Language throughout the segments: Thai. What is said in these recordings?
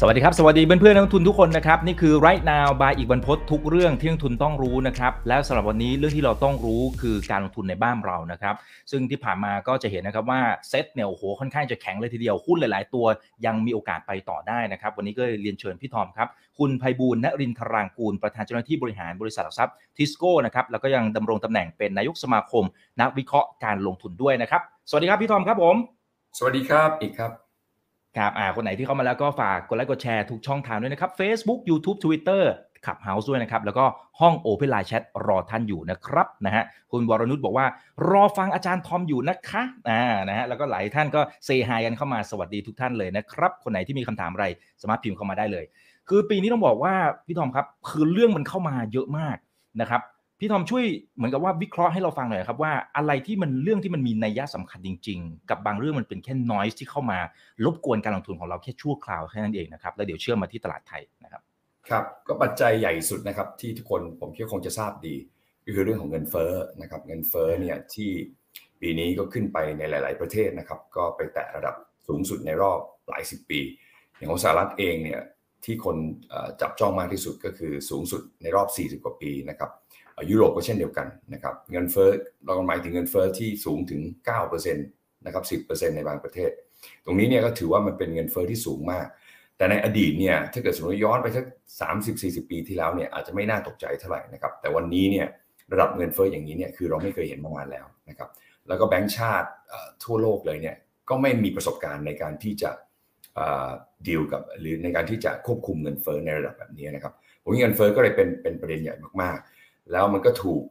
สวัสดีครับสวัสดีเพื่อนเพื่อนนักลงทุนทุกคนนะครับนี่คือ right now by อีกบรรพททุกเรื่องที่นักลงทุนต้องรู้นะครับแล้วสำหรับวันนี้เรื่องที่เราต้องรู้คือการลงทุนในบ้านเรานะครับซึ่งที่ผ่านมาก็จะเห็นนะครับว่าเซ็ตเนี่ยโอ้โหค่อนข้างจะแข็งเลยทีเดียวหุ้นหลาย ๆ ตัวยังมีโอกาสไปต่อได้นะครับวันนี้ก็เรียนเชิญพี่ทอมครับคุณไพบูลณรินทรางกูลประธานเจ้าหน้าที่บริหารบริษัทหลักทรัพย์ทิสโก้นะครับแล้วก็ยังดำรงตำแหน่งเป็นนายกสมาคม นักวิเคราะห์การลงทุนด้วยนะครับสวัสดีครับพี่ทอมครับผม สวัสดีครับอีกครับ ครับอ่าคนไหนที่เข้ามาแล้วก็ฝากกดไลค์กดแชร์ทุกช่องทางด้วยนะครับ Facebook YouTube Twitter Clubhouse ด้วยนะครับ แล้วก็ห้อง Open Line Chat รอท่านอยู่นะครับนะฮะคุณวรนุชบอกว่ารอฟังอาจารย์ทอมอยู่นะคะอ่านะฮะแล้วก็หลายท่านก็ say hi กันเข้ามาสวัสดีทุกท่านเลยนะครับ คนไหนที่มีคำถามอะไรสามารถพิมพ์เข้ามาได้เลย คือปีนี้ต้องบอกว่าพี่ทอมครับ คือเรื่องมันเข้ามาเยอะมากนะครับ พี่ทอมช่วยเหมือนกับว่าวิเคราะห์ให้เราฟังหน่อยครับว่าอะไรที่มันเรื่องที่มันมีนัยยะสำคัญจริง ๆ กับบางเรื่องมันเป็นแค่ noise ที่เข้ามารบกวนการลงทุนของเราแค่ชั่วคราวแค่นั้นเองนะครับแล้วเดี๋ยวเชื่อมมาที่ตลาดไทยนะครับครับก็ปัจจัยใหญ่สุดนะครับที่ทุกคนผมคิดว่าคงจะทราบดีก็คือเรื่องของเงินเฟ้อนะครับเงินเฟ้อเนี่ยที่ปีนี้ก็ขึ้นไปในหลาย ๆ ประเทศนะครับ ก็ไปแตะระดับสูงสุดในรอบหลายสิบปี อย่างของสหรัฐเองเนี่ยที่คนจับจ้องมากที่สุดก็คือสูงสุดในรอบ 40 กว่าปีนะครับ ยุโรปก็เช่นเดียวกันนะครับเงินเฟ้อเราหมายถึงเงินเฟ้อที่สูงถึง 9%นะครับ10%ในบางประเทศ ตรงนี้เนี่ยก็ถือว่ามันเป็นเงินเฟ้อที่สูงมาก แต่ในอดีตเนี่ยถ้าเกิดสมมติย้อนไปสักสามสิบสี่สิบปีที่แล้วเนี่ยอาจจะไม่น่าตกใจเท่าไหร่นะครับแต่วันนี้เนี่ยระดับเงินเฟ้ออย่างนี้เนี่ยคือเราไม่เคยเห็นมานานแล้วนะครับแล้วก็แบงก์ชาติทั่วโลกเลยเนี่ยก็ไม่มีประสบการณ์ในการที่จะดีลกับหรือในการที่จะควบคุมเงินเฟ้อในระดับแบบนี้นะครับผมว่าเงินเฟ้อก็เลยเป็นเป็นประเด็นใหญ่มากๆ แล้วมันก็ถูก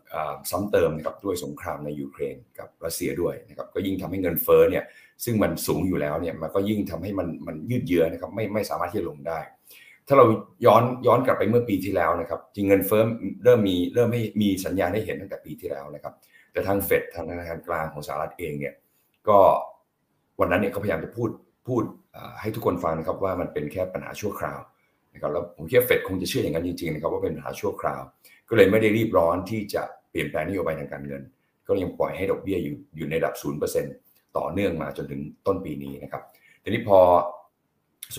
ซ้ำเติมนะครับด้วยสงครามในยูเครนกับรัสเซียด้วยนะครับก็ยิ่งทำให้เงินเฟ้อเนี่ยซึ่งมันสูงอยู่แล้วเนี่ยมันก็ยิ่งทำให้มันมันยืดเยื้อนะครับไม่ไม่สามารถที่จะลงได้ ถ้าเราย้อนย้อนกลับไปเมื่อปีที่แล้วนะครับจริงเงินเฟ้อเริ่มมีเริ่มให้มีสัญญาณให้เห็นตั้งแต่ปีที่แล้วนะครับแต่ทางเฟดทางธนาคารกลางของสหรัฐเองเนี่ยก็วันนั้นเนี่ยเขาพยายามจะพูดพูดให้ทุกคนฟังนะครับว่ามันเป็นแค่ปัญหาชั่วคราวนะครับแล้วผมคิดว่าเฟดคงจะเชื่ออย่างนั้นจริงๆนะครับว่าเป็นปัญหาชั่วคราว ก็เลยไม่ได้รีบร้อนที่จะเปลี่ยนแปลงนโยบายทางการเงิน ก็ยังปล่อยให้ดอกเบี้ยอยู่อยู่ในระดับ 0%ต่อเนื่องมาจนถึงต้นปีนี้นะครับทีนี้พอ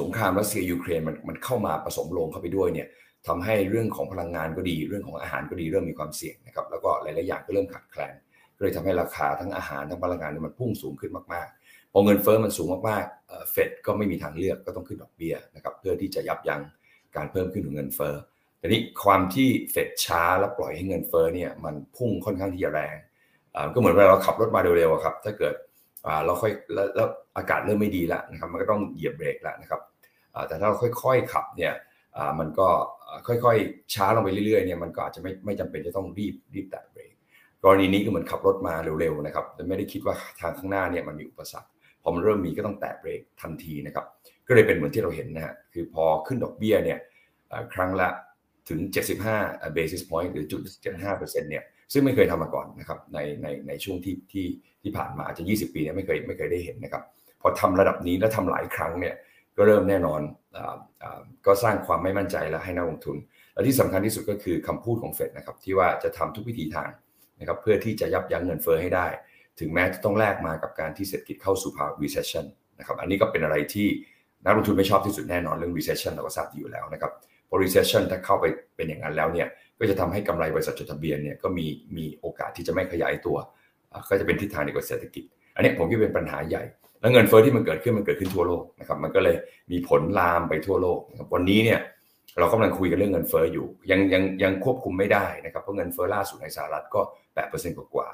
สงครามรัสเซียยูเครนมันมันเข้ามาผสมลงเข้าไปด้วยเนี่ยทำให้เรื่องของพลังงานก็ดี เรื่องของอาหารก็ดีเริ่มมีความเสี่ยงนะครับแล้วก็หลายๆอย่างก็เริ่มขาดแคลนก็เลยทำให้ราคาทั้งอาหารทั้งพลังงานมันพุ่งสูงขึ้นมากๆพอเงินเฟ้อมันสูงมากๆเฟดก็ไม่มีทางเลือกก็ต้องขึ้นดอกเบี้ยนะครับเพื่อที่จะยับยั้งการเพิ่มขึ้นของเงินเฟ้อ ทีนี้ความที่เฟดช้าแล้วปล่อยให้เงินเฟ้อเนี่ยมันพุ่งค่อนข้างที่จะแรงก็เหมือนเวลาเราขับรถมาเร็วๆอะครับถ้าเกิดเราค่อยแล้วอากาศเริ่มไม่ดีแล้วนะครับมันก็ต้องเหยียบเบรกแล้วนะครับแต่ถ้าเราค่อยๆขับเนี่ยมันก็ค่อยๆช้าลงไปเรื่อยๆเนี่ยมันก็อาจจะไม่ไม่จำเป็นจะต้องรีบรีบแตะเบรกกรณีนี้ก็เหมือนขับรถมาเร็วๆนะครับแต่ไม่ได้คิดว่าทางข้างหน้าเนี่ยมันมีอุปสรรคพอมันเริ่มมีก็ต้องแตะเบรกทันทีนะครับก็เลยเป็นเหมือนที่เราเห็นนะฮะคือพอขึ้นดอกเบี้ยเนี่ยครั้งละ ถึง 75 basis point หรือจุด75%เนี่ยซึ่งไม่เคยทำมาก่อนนะครับในในในช่วงที่ที่ที่ผ่านมาอาจจะ 20 ปีเนี่ยไม่เคยไม่เคยได้เห็นนะครับพอทำระดับนี้แล้วทำหลายครั้งเนี่ยก็เริ่มแน่นอนอาอ่าก็สร้างความไม่มั่นใจแล้วให้นักลงทุน และที่สำคัญที่สุดก็คือคำพูดของเฟดนะครับที่ว่าจะทำทุกวิธีทางนะครับเพื่อที่จะยับยั้งเงินเฟ้อให้ได้ ถึงแม้จะต้องแลกมากับการที่เศรษฐกิจเข้าสู่ภาวะ recession นะครับอันนี้ก็เป็นอะไรที่นักลงทุนไม่ชอบที่สุดแน่นอนเรื่อง recession เราก็ทราบอยู่แล้วนะครับ พอ recession ถ้าเข้าไปเป็นอย่างนั้นแล้วเนี่ยก็จะทำให้กำไรบริษัทจดทะเบียนเนี่ยก็มีมีโอกาสที่จะไม่ขยายตัว ก็จะเป็นทิศทางเดียวกับเศรษฐกิจ อันนี้ผมคิดเป็นปัญหาใหญ่ แล้วเงินเฟ้อที่มันเกิดขึ้นมันเกิดขึ้นทั่วโลกนะครับมันก็เลยมีผลลามไปทั่วโลกนะวันนี้เนี่ยเรากำลังคุยกันเรื่องเงินเฟ้ออยู่ ยังยังยังควบคุมไม่ได้นะครับเพราะเงินเฟ้อล่าสุดในสหรัฐก็8%กว่ากว่า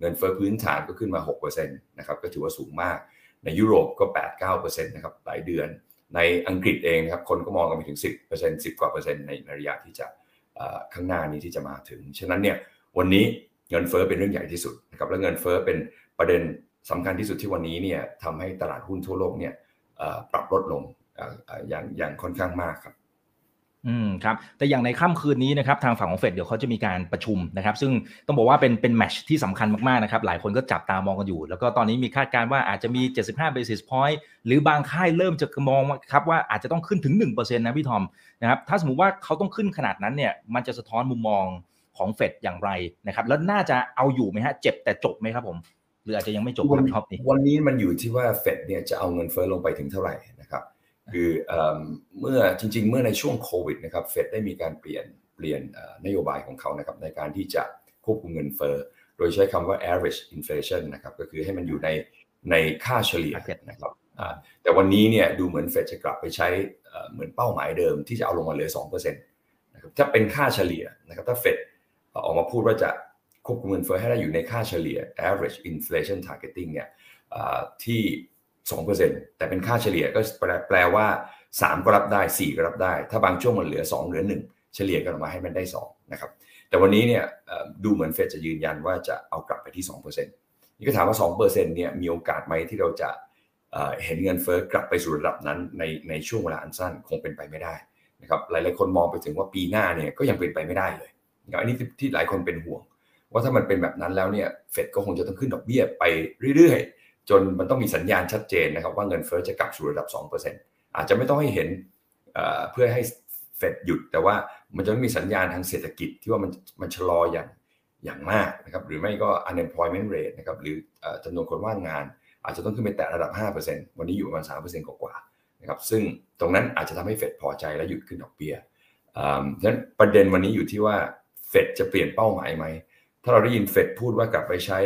เงินเฟ้อพื้นฐานก็ขึ้นมา6%นะครับก็ถือว่าสูงมากในยุโรปก็ 8-9%นะครับหลายเดือน ในอังกฤษเองนะครับคนก็มองกันไปถึง 10% 10กว่าเปอร์เซ็นต์ในระยะที่จะข้างหน้านี้ที่จะมาถึง ฉะนั้นเนี่ยวันนี้เงินเฟ้อเป็นเรื่องใหญ่ที่สุดนะครับและเงินเฟ้อเป็นประเด็นสำคัญที่สุดที่วันนี้เนี่ยทำให้ตลาดหุ้นทั่วโลกเนี่ยปรับลดลงอออย่างอย่างค่อนข้างมากครับ อืมครับแต่อย่างในค่ำคืนนี้นะครับทางฝั่งของเฟดเดี๋ยวเขาจะมีการประชุมนะครับ ซึ่งต้องบอกว่าเป็นเป็นแมชที่สำคัญมากๆนะครับ หลายคนก็จับตามองกันอยู่ แล้วก็ตอนนี้มีคาดการณ์ว่าอาจจะมี 75 basis point หรือบางค่ายเริ่มจะมองครับว่าอาจจะต้องขึ้นถึง 1%นะพี่ทอมนะครับถ้าสมมติว่าเขาต้องขึ้นขนาดนั้นเนี่ยมันจะสะท้อนมุมมองของเฟดอย่างไรนะครับ แล้วน่าจะเอาอยู่ไหมฮะเจ็บแต่จบไหมครับผมหรืออาจจะยังไม่จบวันรอบนี้วันนี้มันอยู่ที่ว่าเฟดเนี่ยจะเอาเงินเฟ้อลงไปถึงเท่าไหร่นะครับ คือเมื่อจริง ๆ เมื่อในช่วงโควิดนะครับเฟดได้มีการเปลี่ยนเปลี่ยนนโยบายของเขานะครับในการที่จะควบคุมเงินเฟ้อโดยใช้คำว่า average inflation นะครับก็คือให้มันอยู่ในในค่าเฉลี่ยนะครับแต่วันนี้เนี่ยดูเหมือนเฟดจะกลับไปใช้เหมือนเป้าหมายเดิมที่จะเอาลงมาเหลือ2%นะครับถ้าเป็นค่าเฉลี่ยนะครับถ้าเฟดออกมาพูดว่าจะควบคุมเงินเฟ้อให้ได้อยู่ในค่าเฉลี่ย average inflation targeting เนี่ยที่ 2%แต่เป็นค่าเฉลี่ยก็แปลว่า 3 ก็รับได้ 4 ก็รับได้ ถ้าบางช่วงมันเหลือ 2 เหลือ 1 เฉลี่ยกันออกมาให้มันได้2นะครับแต่วันนี้เนี่ยดูเหมือนเฟดจะยืนยันว่าจะเอากลับไปที่ 2%นี่ก็ถามว่า2%เนี่ยมีโอกาสไหมที่เราจะเห็นเงินเฟ้อกลับไปสู่ระดับนั้นในในช่วงเวลาอันสั้นคงเป็นไปไม่ได้นะครับหลายๆคนมองไปถึงว่าปีหน้าเนี่ยก็ยังเป็นไปไม่ได้เลยอันนี้ที่หลายคนเป็นห่วง ว่าถ้ามันเป็นแบบนั้นแล้วเนี่ยเฟดก็คงจะต้องขึ้นดอกเบี้ยไปเรื่อยๆ จนมันต้องมีสัญญาณชัดเจนนะครับว่าเงินเฟ้อจะกลับสู่ระดับ 2%อาจจะไม่ต้องให้เห็นเพื่อให้เฟดหยุด แต่ว่ามันจะมีสัญญาณทางเศรษฐกิจที่ว่ามันมันชะลออย่างอย่างมากนะครับหรือไม่ก็ unemployment rate นะครับหรือจำนวนคนว่างงาน อาจจะต้องขึ้นไปแตะระดับ 5%วันนี้อยู่ประมาณ 3%กว่าๆนะครับซึ่งตรงนั้นอาจจะทำให้เฟดพอใจและหยุดขึ้นดอกเบี้ยดังนั้นประเด็นวันนี้อยู่ที่ว่าเฟดจะเปลี่ยนเป้าหมายไหม ถ้าเราได้ยินเฟดพูดว่ากลับไปใช้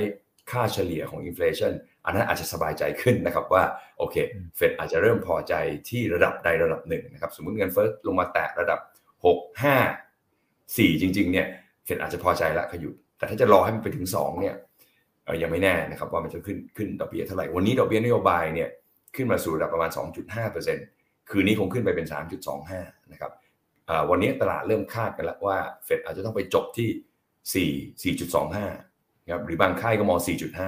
ค่าเฉลี่ยของอินฟลชันอันนั้นอาจจะสบายใจขึ้นนะครับว่าโอเคเฟดอาจจะเริ่มพอใจที่ระดับใดระดับหนึ่งนะครับสมมติเงินเฟ้อลงมาแตะระดับ 6 5 4 จริงๆเนี่ยเฟดอาจจะพอใจละหยุด แต่ถ้าจะรอให้มันไปถึง 2 เนี่ยยังไม่แน่นะครับว่ามันจะขึ้นขึ้นดอกเบี้ยเท่าไหร่ วันนี้ดอกเบี้ยนโยบายเนี่ยขึ้นมาสู่ระดับประมาณ 2.5%คืนนี้คงขึ้นไปเป็น 3.25 นะครับวันนี้ตลาดเริ่มคาดกันแล้วว่าเฟดอาจจะต้องไปจบที่ 4 4.25 ครับหรือบางค่ายก็มอง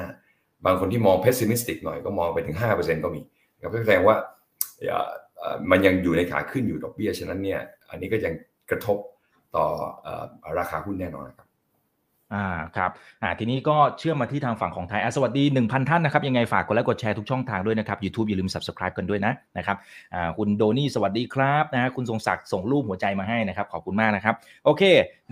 4.5 บางคนที่มอง pessimistic หน่อยก็มองไปถึง 5%ก็มีครับแสดงว่ามันยังอยู่ในขาขึ้นอยู่ดอกเบี้ย ฉะนั้นเนี่ย อันนี้ก็ยังกระทบต่อราคาหุ้นแน่นอนครับอ่าครับอ่าทีนี้ก็เชื่อมมาที่ทางฝั่งของไทยสวัสดี 1,000 ท่านนะครับ ยังไงฝากกดไลค์กดแชร์ทุกช่องทางด้วยนะครับ YouTube อย่าลืม Subscribe กันด้วยนะนะครับอ่าคุณโดนี่สวัสดีครับนะฮะคุณทรงศักดิ์ส่งรูปหัวใจมาให้นะครับ ขอบคุณมากนะครับ โอเค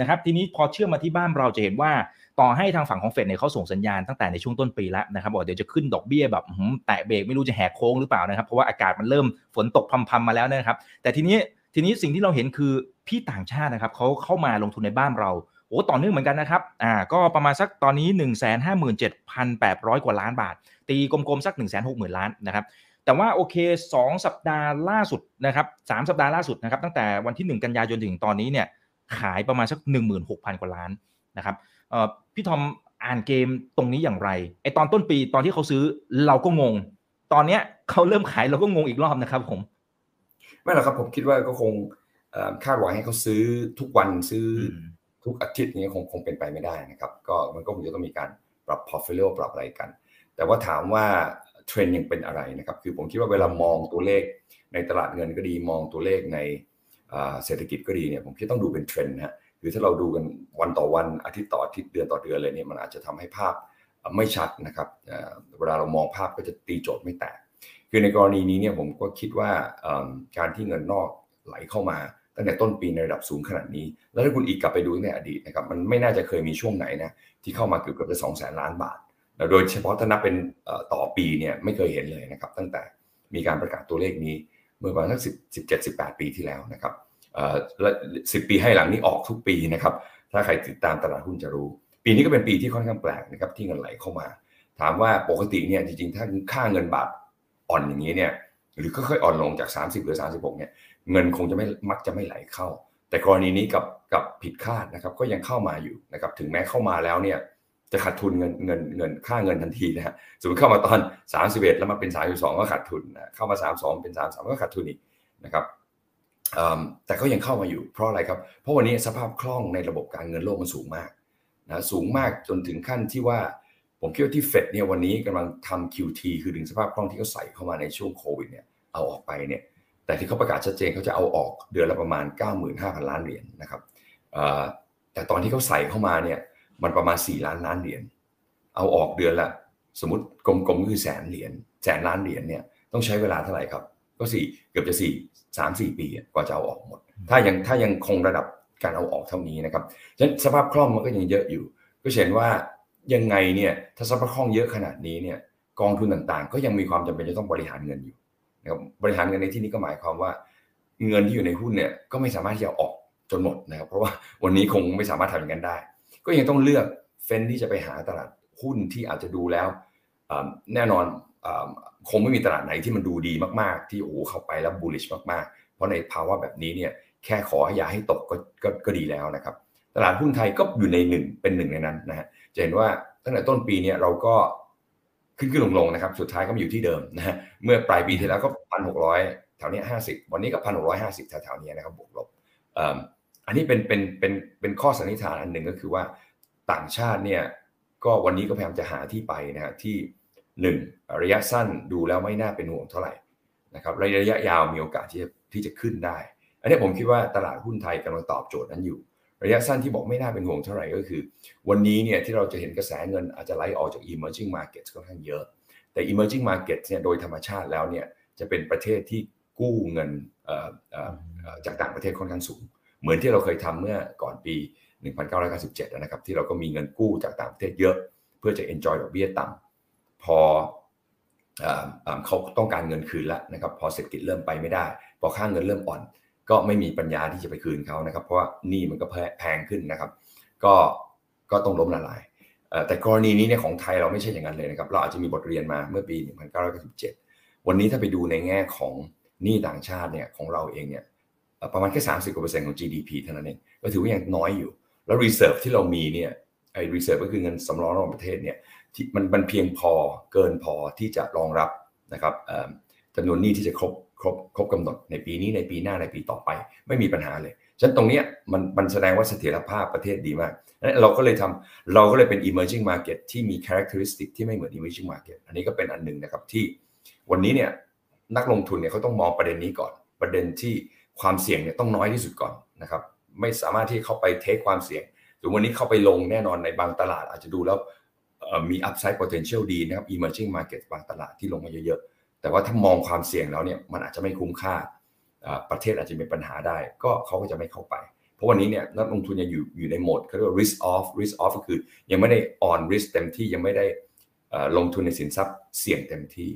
นะครับ ทีนี้พอเชื่อมมาที่บ้านเราจะเห็นว่า ต่อให้ทางฝั่งของเฟดเนี่ยเขาส่งสัญญาณตั้งแต่ในช่วงต้นปีแล้วนะครับบอกเดี๋ยวจะขึ้นดอกเบี้ยแบบแตะเบรกไม่รู้จะแหกโค้งหรือเปล่านะครับ เพราะว่าอากาศมันเริ่มฝนตกพำๆมาแล้วนะครับ แต่ทีนี้ทีนี้สิ่งที่เราเห็นคือพี่ต่างชาตินะครับเขาเข้ามาลงทุนในบ้านเราโอ้ต่อเนื่องเหมือนกันนะครับ อ่า ก็ประมาณสักตอนนี้ 1 5 7 8 0 0 กว่าล้านบาท ตีกลมๆ สัก 1 6 0 0 0 0 ล้านนะครับ แต่ว่าโอเค 2 สัปดาห์ล่าสุดนะครับ3สัปดาห์ล่าสุดนะครับ ตั้งแต่วันที่ 1 กันยายนถึงตอนนี้เนี่ย ขายประมาณสัก 16,000 กว่าล้านนะครับ พี่ทอมอ่านเกมตรงนี้อย่างไรไอตอนต้นปีตอนที่เขาซื้อเราก็งง ตอนเนี้ยเขาเริ่มขายเราก็งงอีกรอบนะครับผม ไม่หรอกครับผมคิดว่าก็คงคาดหวังให้เขาซื้อทุกวันซื้อทุกอาทิตย์นี้คงคงเป็นไปไม่ได้นะครับ ก็มันก็คงจะต้องมีการปรับ portfolio ปรับอะไรกัน แต่ว่าถามว่าเทรนด์ยังเป็นอะไรนะครับ คือผมคิดว่าเวลามองตัวเลขในตลาดเงินก็ดีมองตัวเลขในเศรษฐกิจก็ดีเนี่ยผมคิดต้องดูเป็นเทรนด์นะ คือถ้าเราดูกันวันต่อวันอาทิตย์ต่ออาทิตย์เดือนต่อเดือนเลยเนี่ยมันอาจจะทำให้ภาพไม่ชัดนะครับเวลาเรามองภาพก็จะตีโจทย์ไม่แตกคือในกรณีนี้เนี่ยผมก็คิดว่าการที่เงินนอกไหลเข้ามาตั้งแต่ต้นปีในระดับสูงขนาดนี้ แล้วถ้าคุณอีกกลับไปดูในอดีตนะครับมันไม่น่าจะเคยมีช่วงไหนนะที่เข้ามาเกือบเกือบจะสองแสนล้านบาทโดยเฉพาะถ้านับเป็นต่อปีเนี่ยไม่เคยเห็นเลยนะครับตั้งแต่มีการประกาศตัวเลขนี้เมื่อประมาณสักสิบเจ็ดสิบแปดปีที่แล้วนะครับ สิบปีให้หลังนี้ออกทุกปีนะครับ ถ้าใครติดตามตลาดหุ้นจะรู้ ปีนี้ก็เป็นปีที่ค่อนข้างแปลกนะครับที่เงินไหลเข้ามา ถามว่าปกติเนี่ยจริงๆ ถ้าค่าเงินบาทอ่อนอย่างนี้เนี่ยหรือค่อยๆอ่อนลงจาก 30 หรือ 36เนี่ยเงินคงจะไม่มักจะไม่ไหลเข้า แต่กรณีนี้กับกับผิดคาดนะครับก็ยังเข้ามาอยู่นะครับถึงแม้เข้ามาแล้วเนี่ยจะขาดทุนเงินเงินเงินค่าเงินทันทีนะฮะสมมติเข้ามาตอน 31 แล้วมาเป็น 32 ก็ขาดทุนนะเข้ามา 32 เป็น 33 ก็ขาดทุนอีกนะครับ แต่ก็ยังเข้ามาอยู่เพราะอะไรครับ เพราะวันนี้สภาพคล่องในระบบการเงินโลกมันสูงมากนะสูงมากจนถึงขั้นที่ว่าผมคิดว่าที่เฟดเนี่ยวันนี้กำลังทำ QT คือดึงสภาพคล่องที่เขาใส่เข้ามาในช่วงโควิดเนี่ยเอาออกไปเนี่ยแต่ที่เขาประกาศชัดเจนเขาจะเอาออกเดือนละประมาณ 95,000 ล้านเหรียญนนะครับแต่ตอนที่เขาใส่เข้ามาเนี่ยมันประมาณ 4 ล้านล้านเหรียญเอาออกเดือนละสมมติกลมๆคือแสนเหรียญแสนล้านเหรียญเนี่ยต้องใช้เวลาเท่าไหร่ครับ ก็สี่เกือบจะสี่สามสี่ปีกว่าจะเอาออกหมด ถ้ายังถ้ายังคงระดับการเอาออกเท่านี้นะครับฉะนั้นสภาพคล่องมันก็ยังเยอะอยู่ ก็เห็นว่ายังไงเนี่ยถ้าสภาพคล่องเยอะขนาดนี้เนี่ยกองทุนต่างๆ ก็ยังมีความจำเป็นจะต้องบริหารเงินอยู่นะครับบริหารเงินในที่นี้ก็หมายความว่า เงินที่อยู่ในหุ้นเนี่ยก็ไม่สามารถที่จะออกจนหมดนะครับเพราะว่าวันนี้คงไม่สามารถทำอย่างนั้นได้ ก็ยังต้องเลือกเฟ้นที่จะไปหาตลาดหุ้นที่อาจจะดูแล้วแน่นอน คงไม่มีตลาดไหนที่มันดูดีมากๆ ที่โอ้เข้าไปแล้ว bullish มากๆ เพราะในภาวะแบบนี้เนี่ยแค่ขออย่าให้ตกก็ก็ก็ดีแล้วนะครับ ตลาดหุ้นไทยก็อยู่ในหนึ่งเป็นหนึ่งในนั้นนะฮะจะเห็นว่าตั้งแต่ต้นปีเนี่ยเราก็ขึ้นขึ้นลงลงนะครับ สุดท้ายก็มาอยู่ที่เดิมนะฮะเมื่อปลายปีที่แล้วก็พันหกร้อยแถวนี้ห้าสิบวันนี้ก็พันหกร้อยห้าสิบแถวๆนี้นะครับบวกลบอันนี้เป็นเป็นเป็นเป็นข้อสันนิษฐานอันหนึ่งก็คือว่าต่างชาติเนี่ยก็วันนี้ก็พยายามจะหาที่ไปนะฮะที่ หนึ่งระยะสั้นดูแล้วไม่น่าเป็นห่วงเท่าไหร่นะครับระยะยาวมีโอกาสที่จะที่จะขึ้นได้ อันนี้ผมคิดว่าตลาดหุ้นไทยกำลังตอบโจทย์นั้นอยู่ ระยะสั้นที่บอกไม่น่าเป็นห่วงเท่าไหร่ก็คือ วันนี้เนี่ยที่เราจะเห็นกระแสเงินอาจจะไหลออกจาก emerging markets ค่อนข้างเยอะ แต่ emerging markets เนี่ยโดยธรรมชาติแล้วเนี่ยจะเป็นประเทศที่กู้เงินจากต่างประเทศค่อนข้างสูง เหมือนที่เราเคยทำเมื่อก่อนปี 1997 นะครับที่เราก็มีเงินกู้จากต่างประเทศเยอะ เพื่อจะ enjoy ดอกเบี้ยต่ำ พอเขาต้องการเงินคืนแล้วนะครับพอเศรษฐกิจเริ่มไปไม่ได้ พอค่าเงินเริ่มอ่อน ก็ไม่มีปัญญาที่จะไปคืนเขานะครับ เพราะว่านี่มันก็แพงขึ้นนะครับ ก็ก็ต้องล้มละลายแต่กรณีนี้เนี่ยของไทยเราไม่ใช่อย่างนั้นเลยนะครับ เราอาจจะมีบทเรียนมาเมื่อปี 1997 วันนี้ถ้าไปดูในแง่ของหนี้ต่างชาติเนี่ยของเราเองเนี่ยประมาณแค่สามสิบกว่าเปอร์เซ็นต์ของ GDP เท่านั้นเองก็ถือว่ายังน้อยอยู่ แล้ว reserve ที่เรามีเนี่ยไอ้ reserve ก็คือเงินสำรองระหว่างประเทศเนี่ย มันมันเพียงพอเกินพอที่จะรองรับนะครับจำนวนหนี้ที่จะครบครบครบกำหนดในปีนี้ในปีหน้าในปีต่อไป ไม่มีปัญหาเลยฉะนั้นตรงนี้มันมันแสดงว่าเสถียรภาพประเทศดีมากเราก็เลยทำเราก็เลยเป็น emerging market ที่มี characteristic ที่ไม่เหมือน emerging market อันนี้ก็เป็นอันหนึ่งนะครับที่วันนี้เนี่ยนักลงทุนเนี่ยเขาต้องมองประเด็นนี้ก่อน ประเด็นที่ความเสี่ยงเนี่ยต้องน้อยที่สุดก่อนนะครับไม่สามารถที่เข้าไปเทคความเสี่ยงถึงวันนี้เข้าไปลงแน่นอนในบางตลาดอาจจะดูแล้ว มี upside potential ดีนะครับ emerging market บางตลาดที่ลงมาเยอะๆ แต่ว่าถ้ามองความเสี่ยงแล้วเนี่ยมันอาจจะไม่คุ้มค่า ประเทศอาจจะมีปัญหาได้ ก็เขาก็จะไม่เข้าไป เพราะวันนี้เนี่ยนักลงทุนยังอยู่อยู่ในโหมดเขาเรียกว่า risk off risk off ก็คือยังไม่ได้ on risk เต็มที่ยังไม่ได้ลงทุนในสินทรัพย์เสี่ยงเต็มที่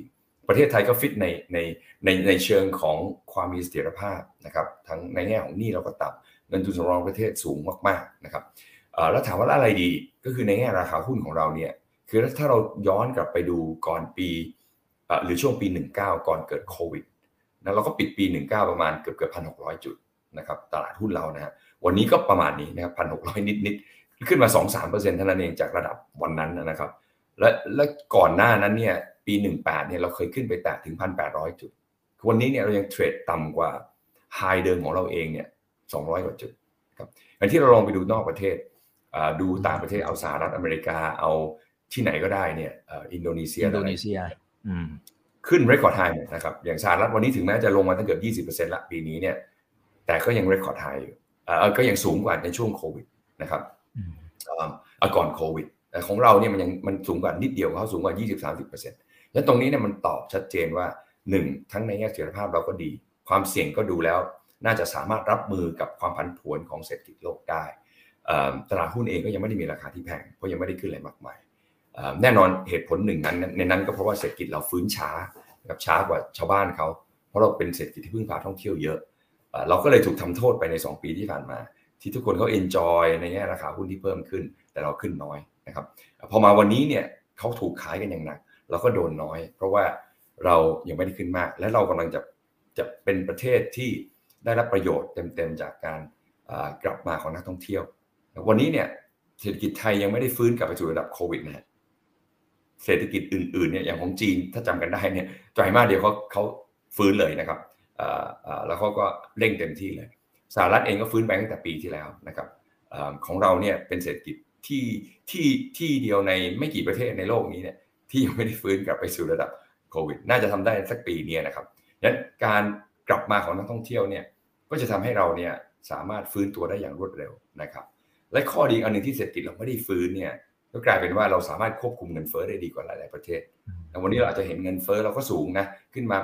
ประเทศไทยก็ฟิตในในในในเชิงของความมีเสถียรภาพนะครับทั้งในแง่ของหนี้เราก็ต่ำเงินทุนสำรองประเทศสูงมากๆนะครับ แล้วถามว่าอะไรดีก็คือในแง่ราคาหุ้นของเราเนี่ยคือถ้าเราย้อนกลับไปดูก่อนปีหรือช่วงปี 19 ก่อนเกิดโควิดนะเราก็ปิดปี 19 ประมาณเกือบเกือบพันหกจุดนะครับตลาดหุ้นเรานะฮะวันนี้ก็ประมาณนี้นะครับพันหกนิดนิดขึ้นมา 2-3%เท่านั้นเองจากระดับวันนั้นนะครับ และและก่อนหน้านั้นเนี่ยปี 18 เนี่ยเราเคยขึ้นไปแตะถึง 1,800 จุด วันนี้เนี่ยเรายังเทรดต่ำกว่า high เดิมของเราเองเนี่ย 200 กว่าจุดครับอย่างที่เราลองไปดูนอกประเทศ ดูต่างประเทศเอาสหรัฐอเมริกาเอาที่ไหนก็ได้เนี่ยอินโดนีเซียอินโดนีเซียขึ้น record high นะครับอย่างสหรัฐวันนี้ถึงแม้จะลงมาตั้งเกือบ20%ละปีนี้เนี่ยแต่ก็ยัง record high อยู่ก็ยังสูงกว่าในช่วงโควิดนะครับก่อนโควิดแต่ของเราเนี่ยมันยังมันสูงกว่านิดเดียวเขาสูงกว่า 20-30%แล้วตรงนี้เนี่ยมันตอบชัดเจนว่า 1 ทั้งในแง่เสถียรภาพเราก็ดี ความเสี่ยงก็ดูแล้ว น่าจะสามารถรับมือกับความผันผวนของเศรษฐกิจโลกได้ ตลาดหุ้นเองก็ยังไม่ได้มีราคาที่แพงเพราะยังไม่ได้ขึ้นอะไรมากมายแน่นอนเหตุผลหนึ่งนั้นในนั้นก็เพราะว่าเศรษฐกิจเราฟื้นช้ากับช้ากว่าชาวบ้านเขาเพราะเราเป็นเศรษฐกิจที่พึ่งพาท่องเที่ยวเยอะ เราก็เลยถูกทำโทษไปใน 2 ปีที่ผ่านมา ที่ทุกคนเขาเอนจอยในแง่ราคาหุ้นที่เพิ่มขึ้น แต่เราขึ้นน้อยนะครับพอมาวันนี้เนี่ยเขาถูกขายกันอย่างหนัก เราก็โดนน้อย เพราะว่าเรายังไม่ได้ขึ้นมาก และเรากำลังจะจะเป็นประเทศที่ได้รับประโยชน์เต็มๆจากการกลับมาของนักท่องเที่ยว วันนี้เนี่ยเศรษฐกิจไทยยังไม่ได้ฟื้นกลับไปสู่ระดับโควิดนะเศรษฐกิจอื่นๆเนี่ยอย่างของจีนถ้าจำกันได้เนี่ยไตรมาสเดียวเขาเขาฟื้นเลยนะครับแล้วเขาก็เร่งเต็มที่เลยสหรัฐเองก็ฟื้นไปตั้งแต่ปีที่แล้วนะครับของเราเนี่ยเป็นเศรษฐกิจที่ที่ที่เดียวในไม่กี่ประเทศในโลกนี้เนี่ยที่ยังไม่ได้ฟื้นกลับไปสู่ระดับโควิด น่าจะทำได้สักปีนี้นะครับดังนั้นการกลับมาของนักท่องเที่ยวเนี่ยก็จะทำให้เราเนี่ยสามารถฟื้นตัวได้อย่างรวดเร็วนะครับ และข้อดีอันหนึ่งที่เศรษฐกิจเราไม่ได้ฟื้นเนี่ยก็กลายเป็นว่าเราสามารถควบคุมเงินเฟ้อได้ดีกว่าหลาย ๆ ประเทศแต่วันนี้เราอาจจะเห็นเงินเฟ้อเราก็สูงนะขึ้นมา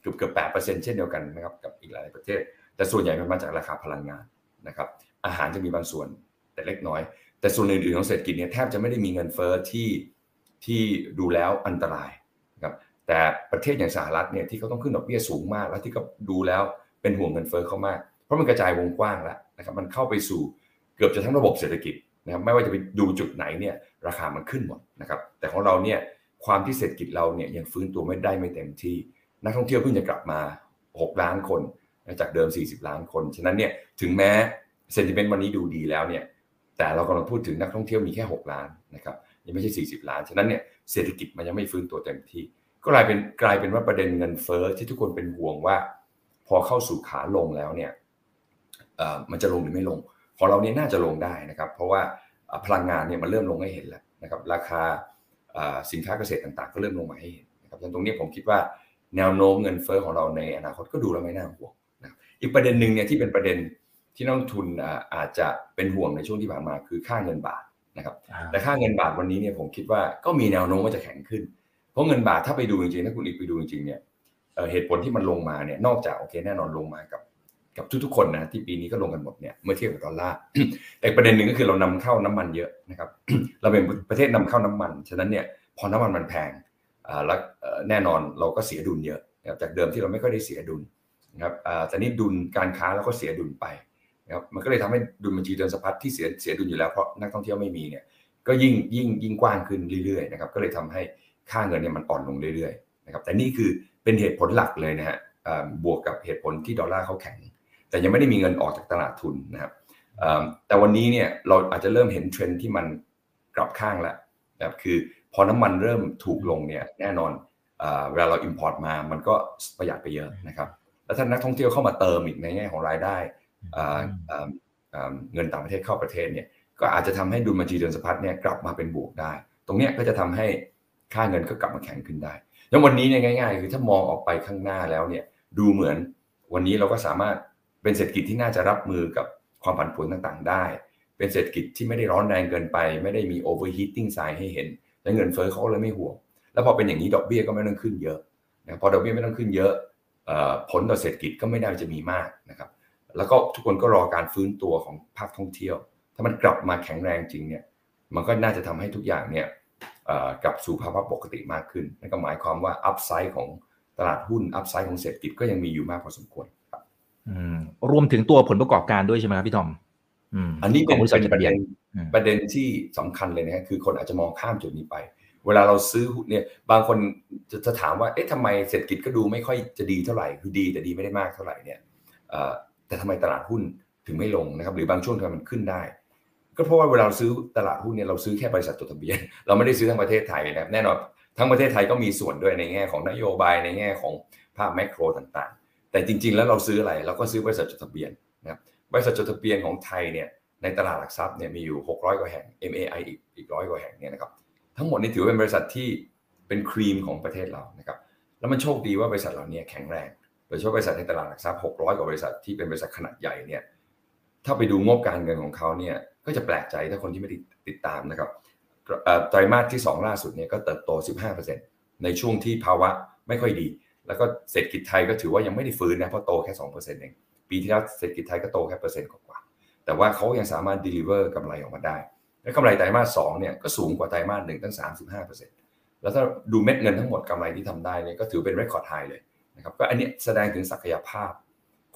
เกือบเกือบแปดเปอร์เซ็นต์เช่นเดียวกันนะครับกับอีกหลายประเทศ แต่ส่วนใหญ่มันมาจากราคาพลังงานนะครับอาหารจะมีบางส่วนแต่เล็กน้อย แต่ส่วนอื่น ๆ ของเศรษฐกิจเนี่ยแทบจะไม่ได้มีเงินเฟ้อที่ที่ดูแล้วอันตรายครับแต่ประเทศอย่างสหรัฐเนี่ยที่เขาต้องขึ้นดอกเบี้ยสูงมาก แล้วที่ก็ดูแล้วเป็นห่วงเงินเฟ้อเขามาก เพราะมันกระจายวงกว้างแล้วนะครับมันเข้าไปสู่เกือบจะทั้งระบบเศรษฐกิจนะครับไม่ว่าจะไปดูจุดไหนเนี่ยราคามันขึ้นหมดนะครับแต่ของเราเนี่ยความที่เศรษฐกิจเราเนี่ยยังฟื้นตัวไม่ได้ไม่เต็มที่ นักท่องเที่ยวเพิ่งจะกลับมา 6 ล้านคนจากเดิม 40 ล้านคน ฉะนั้นเนี่ยถึงแม้เซนติเมนต์วันนี้ดูดีแล้วเนี่ยแต่เรากำลังพูดถึงนักท่องเที่ยวมีแค่ 6 ล้านนะครับยังไม่ใช่ 40 ล้าน ฉะนั้นเนี่ยเศรษฐกิจมันยังไม่ฟื้นตัวเต็มที่ ก็กลายเป็นกลายเป็นว่าประเด็นเงินเฟ้อที่ทุกคนเป็นห่วงว่า พอเข้าสู่ขาลงแล้วเนี่ยมันจะลงหรือไม่ลง ของเราเนี่ยน่าจะลงได้นะครับ เพราะว่าพลังงานเนี่ยมันเริ่มลงให้เห็นแล้วนะครับ ราคาสินค้าเกษตรต่างๆ ก็เริ่มลงมาให้เห็นนะครับตรงนี้ผมคิดว่าแนวโน้มเงินเฟ้อของเราในอนาคตก็ดูแล้วไม่น่าห่วงนะอีกประเด็นหนึ่งเนี่ยที่เป็นประเด็นที่นักลงทุนอาจจะเป็นห่วงในช่วงที่ผ่านมาคือค่าเงินบาทนะครับแต่ค่าเงินบาทวันนี้เนี่ยผมคิดว่าก็มีแนวโน้มว่าจะแข็งขึ้น เพราะเงินบาทถ้าไปดูจริงๆถ้าคุณอีกไปดูจริงๆเนี่ยเหตุผลที่มันลงมาเนี่ยนอกจากโอเคแน่นอนลงมากับ กับทุกๆคนนะที่ปีนี้ก็ลงกันหมดเนี่ยเมื่อเทียบกับดอลลาร์แต่ประเด็นหนึ่งก็คือเรานำเข้าน้ำมันเยอะนะครับ เราเป็นประเทศนำเข้าน้ำมัน ฉะนั้นเนี่ยพอน้ำมันมันแพงแล้วแน่นอนเราก็เสียดุลเยอะจากเดิมที่เราไม่ค่อยได้เสียดุลนะครับแต่นี่ดุลการค้าเราก็เสียดุลไปนะครับมันก็เลยทำให้ดุลบัญชีเดินสะพัดที่เสียเสียดุลอยู่แล้วเพราะนักท่องเที่ยวไม่มีเนี่ยก็ยิ่งยิ่งยิ่งกว้างขึ้นเรื่อยๆนะครับก็เลยทำให้ค่าเงินเนี่ยมันอ่อนลงเรื่อยๆนะครับแต่นี่คือเป็นเหตุผลหลักเลยนะฮะบวกกับเหตุผลที่ดอลลาร์เขาแข็ง แต่ยังไม่ได้มีเงินออกจากตลาดทุนนะครับแต่วันนี้เนี่ยเราอาจจะเริ่มเห็นเทรนด์ที่มันกลับข้างแล้วนะครับคือพอน้ำมันเริ่มถูกลงเนี่ยแน่นอนเวลาเรา import มามันก็ประหยัดไปเยอะนะครับแล้วถ้านักท่องเที่ยวเข้ามาเติมอีกในแง่ของรายได้เงินต่างประเทศเข้าประเทศเนี่ยก็อาจจะทำให้ดุลบัญชีเดินสะพัดเนี่ยกลับมาเป็นบวกได้ ตรงนี้ก็จะทำให้ค่าเงินก็กลับมาแข็งขึ้นได้ แล้ววันนี้เนี่ยง่าย ๆ คือถ้ามองออกไปข้างหน้าแล้วเนี่ยดูเหมือนวันนี้เราก็สามารถ เป็นเศรษฐกิจที่น่าจะรับมือกับความผันผวนต่างๆ ได้ เป็นเศรษฐกิจที่ไม่ได้ร้อนแรงเกินไป ไม่ได้มี overheating sign ให้เห็น และเงินเฟ้อเขาเลยไม่ห่วง แล้วพอเป็นอย่างนี้ดอกเบี้ยก็ไม่ต้องขึ้นเยอะนะพอดอกเบี้ยไม่ต้องขึ้นเยอะผลต่อเศรษฐกิจก็ไม่น่าจะมีมากนะครับ แล้วก็ทุกคนก็รอการฟื้นตัวของภาคท่องเที่ยว ถ้ามันกลับมาแข็งแรงจริงเนี่ย มันก็น่าจะทำให้ทุกอย่างเนี่ยกลับสู่ภาวะปกติมากขึ้น นั่นก็หมายความว่าอัพไซด์ของตลาดหุ้น อัพไซด์ของเศรษฐกิจก็ยังมีอยู่มากพอสมควร รวมถึงตัวผลประกอบการด้วยใช่ไหมครับพี่ทอมอันนี้เป็นประเด็นประเด็นที่สำคัญเลยนะคือคนอาจจะมองข้ามจุดนี้ไป เวลาเราซื้อเนี่ยบางคนจะจะถามว่าเอ๊ะทำไมเศรษฐกิจก็ดูไม่ค่อยจะดีเท่าไหร่คือดีแต่ดีไม่ได้มากเท่าไหร่เนี่ยแต่ทำไมตลาดหุ้นถึงไม่ลงนะครับ หรือบางช่วงทำไมมันขึ้นได้ ก็เพราะว่าเวลาเราซื้อตลาดหุ้นเนี่ยเราซื้อแค่บริษัทจดทะเบียน เราไม่ได้ซื้อทั้งประเทศไทยนะครับแน่นอนทั้งประเทศไทยก็มีส่วนด้วยในแง่ของนโยบายในแง่ของภาพแมกโรต่าง แต่จริงๆ แล้วเราซื้ออะไรเราก็ซื้อบริษัทจดทะเบียนนะครับบริษัทจดทะเบียนของไทยเนี่ยในตลาดหลักทรัพย์เนี่ยมีอยู่ 600 กว่าแห่ง MAI อีกอีกร้อยกว่าแห่งเนี่ยนะครับทั้งหมดนี่ถือเป็นบริษัทที่เป็นครีมของประเทศเรานะครับแล้วมันโชคดีว่าบริษัทเรานี่ยแข็งแรงโดยเฉพาะบริษัทในตลาดหลักทรัพย์ 600 กว่าบริษัทที่เป็นบริษัทขนาดใหญ่เนี่ยถ้าไปดูงบการเงินของเขาเนี่ยก็จะแปลกใจถ้าคนที่ไม่ได้ติดตามนะครับไตรมาสที่ 2 ล่าสุดเนี่ยก็เติบโต 15%ในช่วงที่ภาวะไม่ค่อยดี แล้วก็เศรษฐกิจไทยก็ถือว่ายังไม่ได้ฟื้นนะเพราะโตแค่สองเปอร์เซ็นต์เองปีที่แล้วเศรษฐกิจไทยก็โตแค่เปอร์เซ็นต์กว่าแต่ว่าเขายังสามารถ deliver กำไรออกมาได้ และกำไรไตรมาสสองเนี่ยก็สูงกว่าไตรมาสหนึ่งตั้ง 35เปอร์เซ็นต์แล้วถ้าดูเม็ดเงินทั้งหมดกำไรที่ทำได้เนี่ยก็ถือเป็น record high เลยนะครับก็อันนี้แสดงถึงศักยภาพ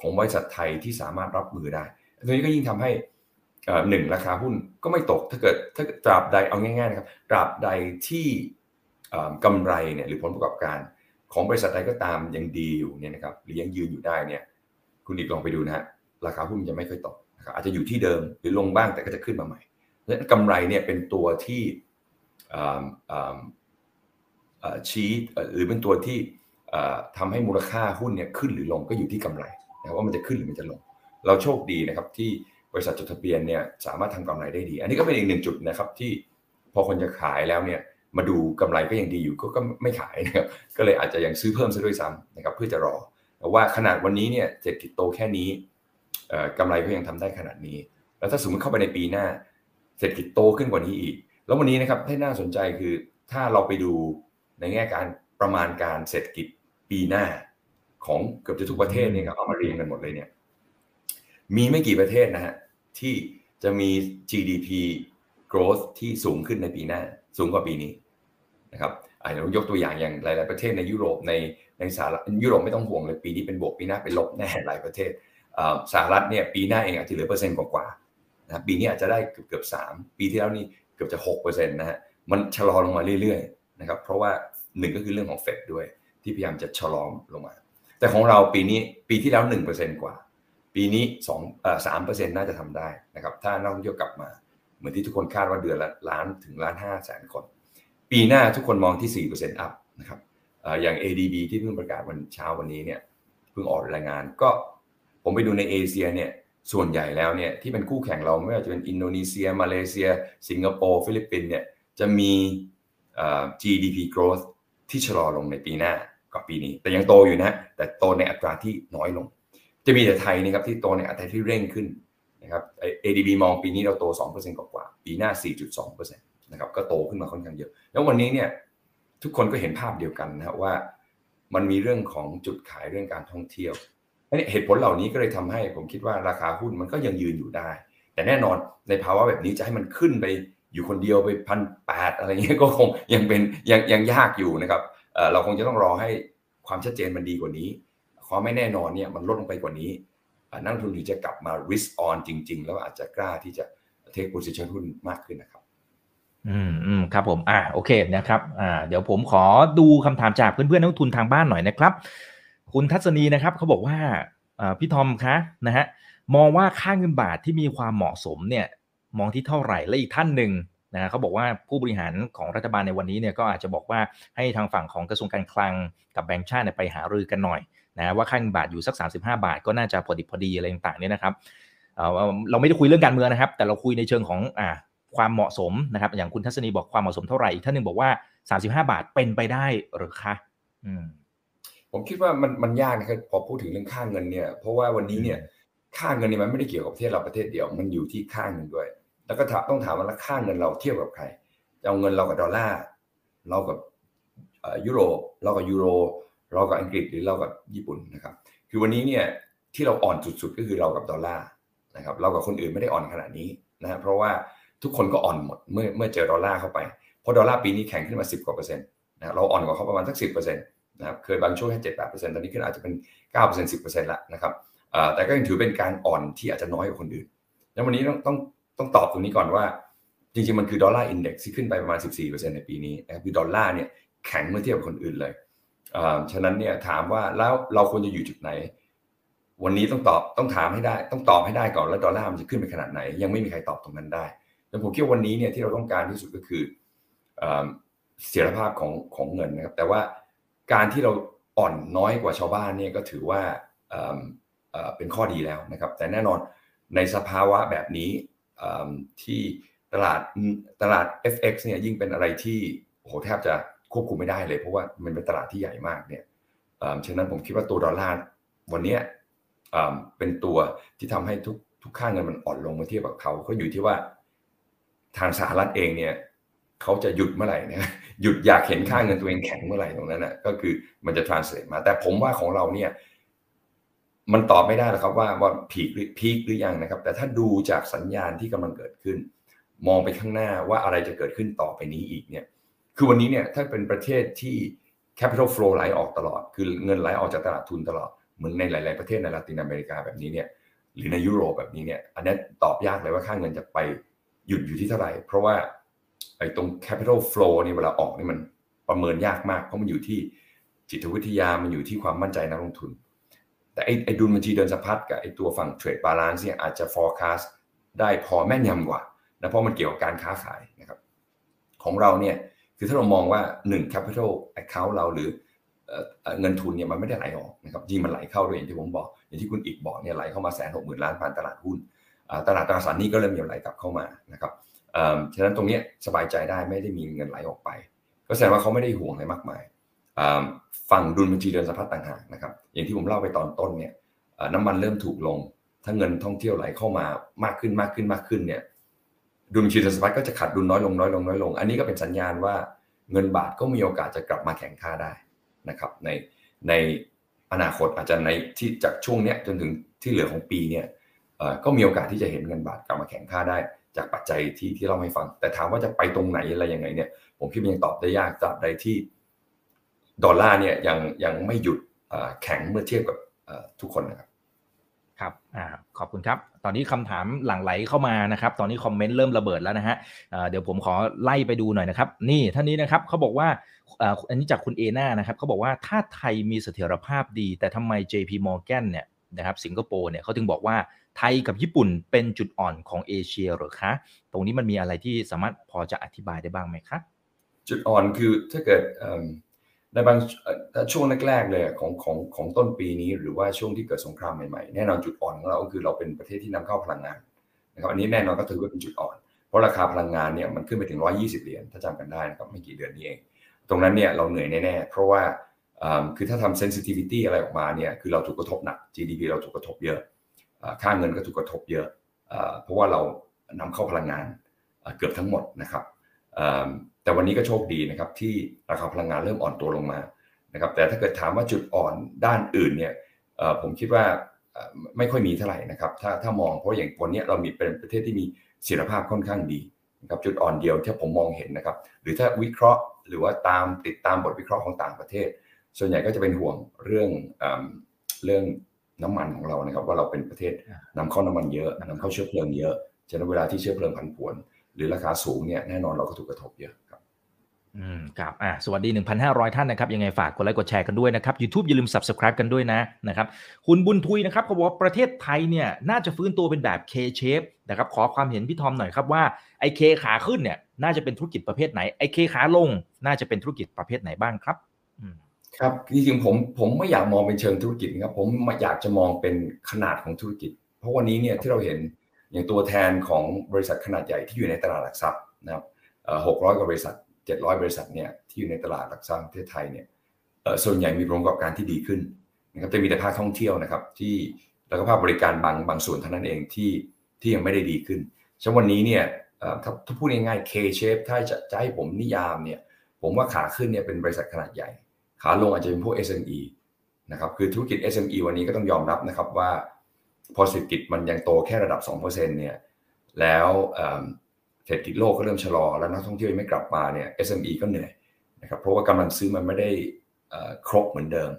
ของบริษัทไทยที่สามารถรับมือได้ตรงนี้ก็ยิ่งทำให้หนึ่งราคาหุ้นก็ไม่ตกถ้าเกิดถ้าตราบใดเอาง่ายๆนะครับตราบใดที่กำไรเนี่ยหรือผลประกอบการ ของบริษัทใดก็ตามยังดีอยู่เนี่ยนะครับหรือยังยืนอยู่ได้เนี่ย คุณอีกลองไปดูนะฮะราคาหุ้นจะไม่ค่อยตกนะครับอาจจะอยู่ที่เดิมหรือลงบ้างแต่ก็จะขึ้นมาใหม่และกำไรเนี่ยเป็นตัวที่ชี้หรือเป็นตัวที่ทำให้มูลค่าหุ้นเนี่ยขึ้นหรือลงก็อยู่ที่กำไรนะว่ามันจะขึ้นหรือมันจะลง เราโชคดีนะครับที่บริษัทจดทะเบียนเนี่ยสามารถทำกำไรได้ดี อันนี้ก็เป็นอีกหนึ่งจุดนะครับที่พอคนจะขายแล้วเนี่ย มาดูกำไรก็ยังดีอยู่ก็ก็ไม่ขายนะครับก็เลยอาจจะยังซื้อเพิ่มซะด้วยซ้ำนะครับเพื่อจะรอว่าขนาดวันนี้เนี่ยเศรษฐกิจโตแค่นี้กำไรก็ยังทำได้ขนาดนี้ แล้วถ้าสมมติเข้าไปในปีหน้า เศรษฐกิจโตขึ้นกว่านี้อีก แล้ววันนี้นะครับที่น่าสนใจคือถ้าเราไปดูในแง่การประมาณการเศรษฐกิจปีหน้า ของเกือบจะทุกประเทศเนี่ยครับเอามาเรียงกันหมดเลยเนี่ยมีไม่กี่ประเทศนะฮะที่จะมี GDP growth ที่สูงขึ้นในปีหน้า สูงกว่าปีนี้ นะครับอาจจะยกตัวอย่างอย่างหลาย ๆประเทศในยุโรปในในสหรัฐยุโรปไม่ต้องห่วงเลยปีนี้เป็นบวกปีหน้าเป็นลบแน่หลายประเทศสหรัฐเนี่ยปีหน้าเองอาจจะเหลือเปอร์เซ็นต์กว่าๆนะปีนี้อาจจะได้เกือบเกือบสามปีที่แล้วนี่เกือบจะหกเปอร์เซ็นต์นะฮะมันชะลอลงมาเรื่อยๆนะครับเพราะว่าหนึ่งก็คือเรื่องของเฟดด้วย ที่พยายามจะชะลอลงมา แต่ของเราปีนี้ปีที่แล้วหนึ่งเปอร์เซ็นต์กว่า ปีนี้สองสามเปอร์เซ็นต์น่าจะทำได้นะครับถ้านักท่องเที่ยวกลับมา เหมือนที่ทุกคนคาดว่าเดือนละล้านถึงล้านห้าแสนคน ปีหน้าทุกคนมองที่สี่เปอร์เซ็นต์นะครับอย่าง ADB ที่เพิ่งประกาศวันเช้าวันนี้เนี่ยเพิ่งออกรายงานก็ผมไปดูในเอเชียเนี่ยส่วนใหญ่แล้วเนี่ยที่เป็นคู่แข่งเราไม่ว่าจะเป็นอินโดนีเซีย มาเลเซีย สิงคโปร์ ฟิลิปปินส์เนี่ยจะมี GDP growth ที่ชะลอลงในปีหน้ากว่าปีนี้ แต่ยังโตอยู่นะแต่โตในอัตราที่น้อยลง จะมีแต่ไทยนะครับที่โตในอัตราที่เร่งขึ้นนะครับ ADB มองปีนี้เราโต 2%กว่า ปีหน้า 4.2% นะครับก็โตขึ้นมาค่อนข้างเยอะ แล้ววันนี้เนี่ยทุกคนก็เห็นภาพเดียวกันนะว่ามันมีเรื่องของจุดขายเรื่องการท่องเที่ยวเหตุผลเหล่านี้ก็เลยทำให้ผมคิดว่าราคาหุ้นมันก็ยังยืนอยู่ได้ แต่แน่นอนในภาวะแบบนี้จะให้มันขึ้นไปอยู่คนเดียวไปพันแปดอะไรเงี้ยก็คงยังเป็นยังยังยากอยู่นะครับเราคงจะต้องรอให้ความชัดเจนมันดีกว่านี้ความไม่แน่นอนเนี่ยมันลดลงไปกว่านี้ นักทุนถึงจะกลับมา risk on จริง ๆ แล้วอาจจะกล้าที่จะ take position หุ้นมากขึ้นนะครับ อืมอืมครับผมอ่าโอเคนะครับอ่าเดี๋ยวผมขอดูคำถามจากเพื่อนๆนักทุนทางบ้านหน่อยนะครับ คุณทัศนีนะครับเขาบอกว่าพี่ทอมคะนะฮะมองว่าค่าเงินบาทที่มีความเหมาะสมเนี่ยมองที่เท่าไหร่และอีกท่านหนึ่งนะเขาบอกว่าผู้บริหารของรัฐบาลในวันนี้เนี่ยก็อาจจะบอกว่าให้ทางฝั่งของกระทรวงการคลังกับแบงก์ชาติไปหารือกันหน่อยนะว่าค่าเงินบาทอยู่สัก 35 บาท ก็น่าจะพอดีพอดีอะไรต่างๆเนี่ยนะครับเราไม่ได้คุยเรื่องการเมืองนะครับ แต่เราคุยในเชิงของอ่า ความเหมาะสมนะครับ อย่างคุณทัศนีบอกความเหมาะสมเท่าไหร่อีกท่านหนึ่งบอกว่า 35 บาทเป็นไปได้หรือคะอืมผมคิดว่ามันมันยากนะครับพอพูดถึงเรื่องค่าเงินเนี่ยเพราะว่าวันนี้เนี่ยค่าเงินเนี่ยมันไม่ได้เกี่ยวกับประเทศเราประเทศเดียวมันอยู่ที่ค่าเงินด้วย แล้วก็ต้องถามว่าค่าเงินเราเทียบกับใครจะเอาเงินเรากับดอลลาร์เรากับยุโรปเรากับยูโร เรากับอังกฤษหรือเรากับญี่ปุ่นนะครับ คือวันนี้เนี่ยที่เราอ่อนสุดๆก็คือเรากับดอลลาร์นะครับเรากับคนอื่นไม่ได้อ่อนขนาดนี้นะเพราะว่า ทุกคนก็อ่อนหมดเมื่อเมื่อเจอดอลลาร์เข้าไป เพราะดอลลาร์ปีนี้แข็งขึ้นมา 10 กว่าเปอร์เซ็นต์นะเราอ่อนกว่าเขาประมาณสักสิบเปอร์เซ็นต์นะครับเคยบางช่วงแค่เจ็ดแปดเปอร์เซ็นต์ตอนนี้ขึ้นอาจจะเป็นเก้าเปอร์เซ็นต์สิบเปอร์เซ็นต์ละนะครับแต่ก็ยังถือเป็นการอ่อนที่อาจจะน้อยกว่าคนอื่น แล้ววันนี้ต้องต้องต้องตอบตรงนี้ก่อนว่า จริงๆ มันคือดอลลาร์ index ที่ขึ้นไปประมาณ 14%ในปีนี้นะครับคือดอลลาร์เนี่ยแข็งเมื่อเทียบกับคนอื่นเลยฉะนั้นเนี่ยถามว่าแล้วเราควรจะอยู่จุดไหน วันนี้ต้องตอบต้องถามให้ได้ ต้องตอบให้ได้ก่อนแล้วดอลลาร์มันจะขึ้นไปขนาดไหน ยังไม่มีใครตอบตรงนั้นได้ แต่ผมคิดว่าวันนี้เนี่ยที่เราต้องการที่สุดก็คือเสถียรภาพของของเงินนะครับ แต่ว่าการที่เราอ่อนน้อยกว่าชาวบ้านเนี่ยก็ถือว่าเป็นข้อดีแล้วนะครับ แต่แน่นอนในสภาวะแบบนี้ที่ตลาดตลาด FX เนี่ยยิ่งเป็นอะไรที่โหแทบจะควบคุมไม่ได้เลย เพราะว่ามันเป็นตลาดที่ใหญ่มากเนี่ยฉะนั้นผมคิดว่าตัวดอลลาร์วันนี้เป็นตัวที่ทำให้ทุกทุกค่าเงินมันอ่อนลงเมื่อเทียบกับเขาเขาอยู่ที่ว่า ทางสหรัฐเองเนี่ยเขาจะหยุดเมื่อไหร่นะหยุดอยากเห็นค่าเงินตัวเองแข็งเมื่อไหร่ตรงนั้นนะก็คือมันจะ translate มา แต่ผมว่าของเราเนี่ยมันตอบไม่ได้หรอกครับว่าว่าพีคหรือพีคหรือยังนะครับ แต่ถ้าดูจากสัญญาณที่กำลังเกิดขึ้น มองไปข้างหน้าว่าอะไรจะเกิดขึ้นต่อไปนี้อีกเนี่ยคือวันนี้เนี่ยถ้าเป็นประเทศที่ capital flow ไหลออกตลอด คือเงินไหลออกจากตลาดทุนตลอด เหมือนในหลาย ๆ ประเทศในลาตินอเมริกาแบบนี้เนี่ยหรือในยุโรปแบบนี้เนี่ยอันนี้ตอบยากเลยว่าค่าเงินจะไป หยุดอยู่ที่เท่าไหร่ เพราะว่าไอ้ตรง capital flow นี่เวลาออกนี่มันประเมินยากมาก เพราะมันอยู่ที่จิตวิทยามันอยู่ที่ความมั่นใจนักลงทุน แต่ไอ้ไอ้ดุลบัญชีเดินสะพัดกับไอ้ตัวฝั่ง trade balance เนี่ยอาจจะ forecast ได้พอแม่นยำกว่านะเพราะมันเกี่ยวกับการค้าขายนะครับ ของเราเนี่ยคือถ้าเรามองว่า 1 capital account เราหรือเงินทุนเนี่ยมันไม่ได้ไหลออกนะครับยิ่งมันไหลเข้าด้วยอย่างที่ผมบอก อย่างที่คุณอีกบอกเนี่ยไหลเข้ามาแสนหกหมื่นล้านผ่านตลาดหุ้น ตลาดตราสารนี้ก็เริ่มมีไหลกลับเข้ามานะครับฉะนั้นตรงนี้สบายใจได้ไม่ได้มีเงินไหลออกไป ก็แสดงว่าเขาไม่ได้ห่วงอะไรมากมายฝั่งดุลบัญชีเดินสะพัดต่างหากนะครับอย่างที่ผมเล่าไปตอนต้นเนี่ยน้ำมันเริ่มถูกลง ถ้าเงินท่องเที่ยวไหลเข้ามามากขึ้นมากขึ้นมากขึ้นเนี่ยดุลบัญชีเดินสะพัดก็จะขาดดุลน้อยลงน้อยลงน้อยลง อันนี้ก็เป็นสัญญาณว่าเงินบาทก็มีโอกาสจะกลับมาแข็งค่าได้นะครับในในอนาคตอาจจะในที่จากช่วงเนี้ยจนถึงที่เหลือของปีเนี่ย ก็มีโอกาสที่จะเห็นเงินบาทกลับมาแข็งค่าได้ จากปัจจัยที่ที่เราให้ฟัง แต่ถามว่าจะไปตรงไหนอะไรยังไงเนี่ย ผมคิดว่ายังตอบได้ยากตราบใดที่ดอลลาร์เนี่ยยังยังไม่หยุดแข็งเมื่อเทียบกับทุกคนนะครับครับอขอบคุณครับ ตอนนี้คำถามหลั่งไหลเข้ามานะครับ ตอนนี้คอมเมนต์เริ่มระเบิดแล้วนะฮะเดี๋ยวผมขอไล่ไปดูหน่อยนะครับ นี่ท่านนี้นะครับเขาบอกว่าอันนี้จากคุณเอนานะครับเขาบอกว่าถ้าไทยมีเสถียรภาพดี แต่ทำไม JP Morgan เนี่ยนะครับสิงคโปร์เนี่ยเขาถึงบอกว่า ไทยกับญี่ปุ่นเป็นจุดอ่อนของเอเชียหรือคะ ตรงนี้มันมีอะไรที่สามารถพอจะอธิบายได้บ้างไหมครับจุดอ่อนคือถ้าเกิดในบางช่วงแรกๆเลยของของของต้นปีนี้ หรือว่าช่วงที่เกิดสงครามใหม่ๆแน่นอนจุดอ่อนของเราก็คือเราเป็นประเทศที่นำเข้าพลังงานนะครับอันนี้แน่นอนก็ถือว่าเป็นจุดอ่อน เพราะราคาพลังงานเนี่ยมันขึ้นไปถึง 120 เหรียญถ้าจำกันได้นะครับไม่กี่เดือนนี้เอง ตรงนั้นเนี่ยเราเหนื่อยแน่ๆเพราะว่าคือถ้าทำ sensitivity อะไรออกมาเนี่ยคือเราถูกกระทบหนัก GDP เราถูกกระทบเยอะ ค่าเงินก็ถูกกระทบเยอะ เพราะว่าเรานำเข้าพลังงานเกือบทั้งหมดนะครับแต่วันนี้ก็โชคดีนะครับที่ราคาพลังงานเริ่มอ่อนตัวลงมานะครับแต่ถ้าเกิดถามว่าจุดอ่อนด้านอื่นเนี่ยผมคิดว่าไม่ค่อยมีเท่าไหร่นะครับถ้าถ้ามองเพราะอย่างวันนี้เรามีเป็นประเทศที่มีเสถียรภาพค่อนข้างดีนะครับจุดอ่อนเดียวที่ผมมองเห็นนะครับหรือถ้าวิเคราะห์หรือว่าตามติดตามบทวิเคราะห์ของต่างประเทศ ส่วนใหญ่ก็จะเป็นห่วงเรื่องเรื่อง น้ำมันของเรานะครับ ว่าเราเป็นประเทศนำเข้าน้ำมันเยอะนำเข้าเชื้อเพลิงเยอะฉะนั้นเวลาที่เชื้อเพลิงผันผวน หรือราคาสูงเนี่ยแน่นอนเราก็ถูกกระทบเยอะครับอืมครับอ่าสวัสดี 1,500 ท่านนะครับ ยังไงฝากกดไลค์กดแชร์กันด้วยนะครับ YouTube อย่าลืม Subscribe กันด้วยนะนะครับคุณบุญทุยนะครับเขาบอกว่าประเทศไทยเนี่ยน่าจะฟื้นตัวเป็นแบบ K shape นะครับขอความเห็นพี่ทอมหน่อยครับว่าไอ้เคขาขึ้นเนี่ยน่าจะเป็นธุรกิจประเภทไหนไอ้เคขาลง น่าจะเป็นธุรกิจประเภทไหนบ้างครับ ครับจริงๆผมผมไม่อยากมองเป็นเชิงธุรกิจนะครับผมอยากจะมองเป็นขนาดของธุรกิจ เพราะวันนี้เนี่ยที่เราเห็นอย่างตัวแทนของบริษัทขนาดใหญ่ที่อยู่ในตลาดหลักทรัพย์นะครับหกร้อยกว่าบริษัทเจ็ดร้อยบริษัทเนี่ยที่อยู่ในตลาดหลักทรัพย์ประเทศไทยเนี่ยส่วนใหญ่มีผลประกอบการที่ดีขึ้นนะครับจะมีแต่ภาคท่องเที่ยวนะครับที่แล้วก็ภาคบริการบางบางส่วนเท่านั้นเองที่ที่ยังไม่ได้ดีขึ้นฉะนั้นวันนี้เนี่ยถ้าถ้าพูดง่ายๆ K shape ถ้าจะจะให้ผมนิยามเนี่ยผมว่าขาขึ้นเนี่ยเป็นบริษัทขนาดใหญ่ ขาลงอาจจะเป็นพวก SME นะครับคือธุรกิจ SME วันนี้ก็ต้องยอมรับนะครับว่า พอเศรษฐกิจมันยังโตแค่ระดับ 2%เนี่ยแล้วเศรษฐกิจโลกก็เริ่มชะลอ แล้วนักท่องเที่ยวไม่กลับมาเนี่ย SME ก็เหนื่อยนะครับเพราะว่ากำลังซื้อมันไม่ได้ครบเหมือนเดิม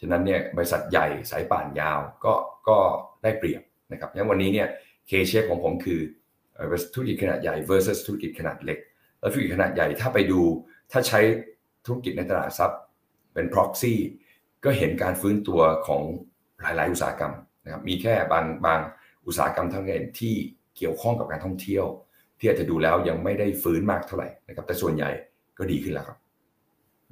ฉะนั้นเนี่ยบริษัทใหญ่สายป่านยาวก็ก็ได้เปรียบนะครับงั้นวันนี้เนี่ยเคเชฟของผมคือธุรกิจขนาดใหญ่ versus ธุรกิจขนาดเล็ก แล้วธุรกิจขนาดใหญ่ถ้าไปดูถ้าใช้ธุรกิจในตลาดทรัพย์ เป็น proxy ก็เห็นการฟื้นตัวของหลาย ๆ อุตสาหกรรมนะครับมีแค่บางบางอุตสาหกรรมท่านั้นที่เกี่ยวข้องกับการท่องเที่ยว ที่อาจจะดูแล้วยังไม่ได้ฟื้นมากเท่าไหร่นะครับแต่ส่วนใหญ่ก็ดีขึ้นแล้วครับ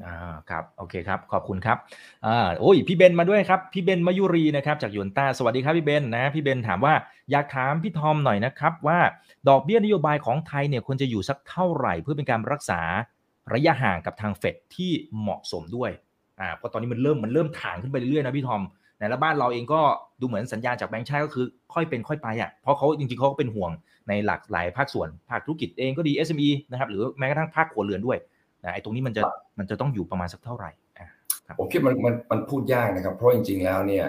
อ่าครับโอเคครับขอบคุณครับอ่าโอ้ยพี่เบนมาด้วยครับพี่เบนมายุรีนะครับจากยูนต้าสวัสดีครับพี่เบนนะพี่เบนถามว่าอยากถามพี่ทอมหน่อยนะครับว่าดอกเบี้ยนโยบายของไทยเนี่ยควรจะอยู่สักเท่าไหร่ เพื่อเป็นการรักษาระยะห่างกับทางเฟดที่เหมาะสมด้วย อ่าเพราะตอนนี้มันเริ่มมันเริ่มถ่างขึ้นไปเรื่อยๆนะพี่ทอมในละบ้านเราเองก็ดูเหมือนสัญญาณจากแบงค์ชาติก็คือค่อยเป็นค่อยไปอะเพราะเขาจริงๆเขาก็เป็นห่วงในหลากหลายภาคส่วนภาคธุรกิจเองก็ดี SME นะครับหรือแม้กระทั่งภาคครัวเรือนด้วยนะไอ้ตรงนี้มันจะมันจะต้องอยู่ประมาณสักเท่าไหร่ผมคิดมันมันมันพูดยากนะครับ เพราะจริง ๆแล้วเนี่ย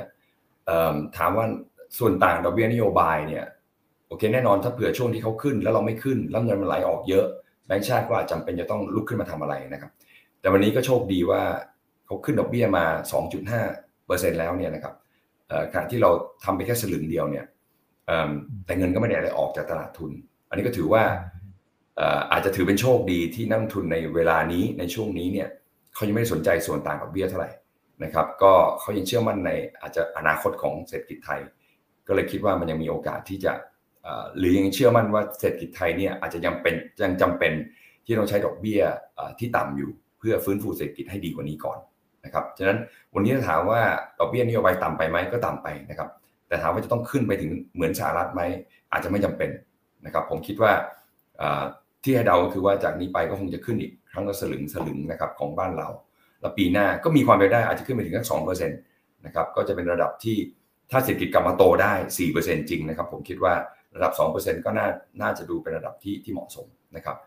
ถามว่าส่วนต่างดอกเบี้ยนโยบายเนี่ยโอเคแน่นอนถ้าเผื่อช่วงที่เขาขึ้น แล้วเราไม่ขึ้นแล้วเงินมันไหลออกเยอะแบงค์ชาติก็อาจจำเป็นจะต้องลุกขึ้นมาทำอะไรนะครับ แต่วันนี้ก็โชคดีว่า เขาขึ้นดอกเบี้ยมา 2.5%แล้วเนี่ยนะครับขณะที่เราทำไปแค่สลึงเดียวเนี่ยแต่เงินก็ไม่ได้อะไรออกจากตลาดทุน อันนี้ก็ถือว่าอาจจะถือเป็นโชคดีที่นักทุนในเวลานี้ในช่วงนี้เนี่ยเขายังไม่ได้สนใจส่วนต่างดอกเบี้ยเท่าไหร่นะครับ ก็เขายังเชื่อมั่นในอาจจะอนาคตของเศรษฐกิจไทย ก็เลยคิดว่ามันยังมีโอกาสที่จะหรือยังเชื่อมั่นว่าเศรษฐกิจไทยเนี่ยอาจจะยังเป็นยังจำเป็นที่ต้องใช้ดอกเบี้ยที่ต่ำอยู่ เพื่อฟื้นฟูเศรษฐกิจให้ดีกว่านี้ก่อน นะครับฉะนั้นวันนี้ถ้าถามว่าดอกเบี้ยนโยบายต่ำไปไหมก็ต่ำไปนะครับ แต่ถามว่าจะต้องขึ้นไปถึงเหมือนสหรัฐไหมอาจจะไม่จำเป็นนะครับ ผมคิดว่าที่ให้เดาคือว่าจากนี้ไปก็คงจะขึ้นอีกครั้งละสลึงสลึงนะครับของบ้านเรา แล้วปีหน้าก็มีความเป็นได้อาจจะขึ้นไปถึงแค่สองเปอร์เซ็นต์นะครับก็จะเป็นระดับที่ถ้าเศรษฐกิจกลับมาโตได้สี่เปอร์เซ็นต์จริงนะครับ ผมคิดว่าระดับสองเปอร์เซ็นต์ก็น่าน่าจะดูเป็นระดับที่ที่เหมาะสมนะครับ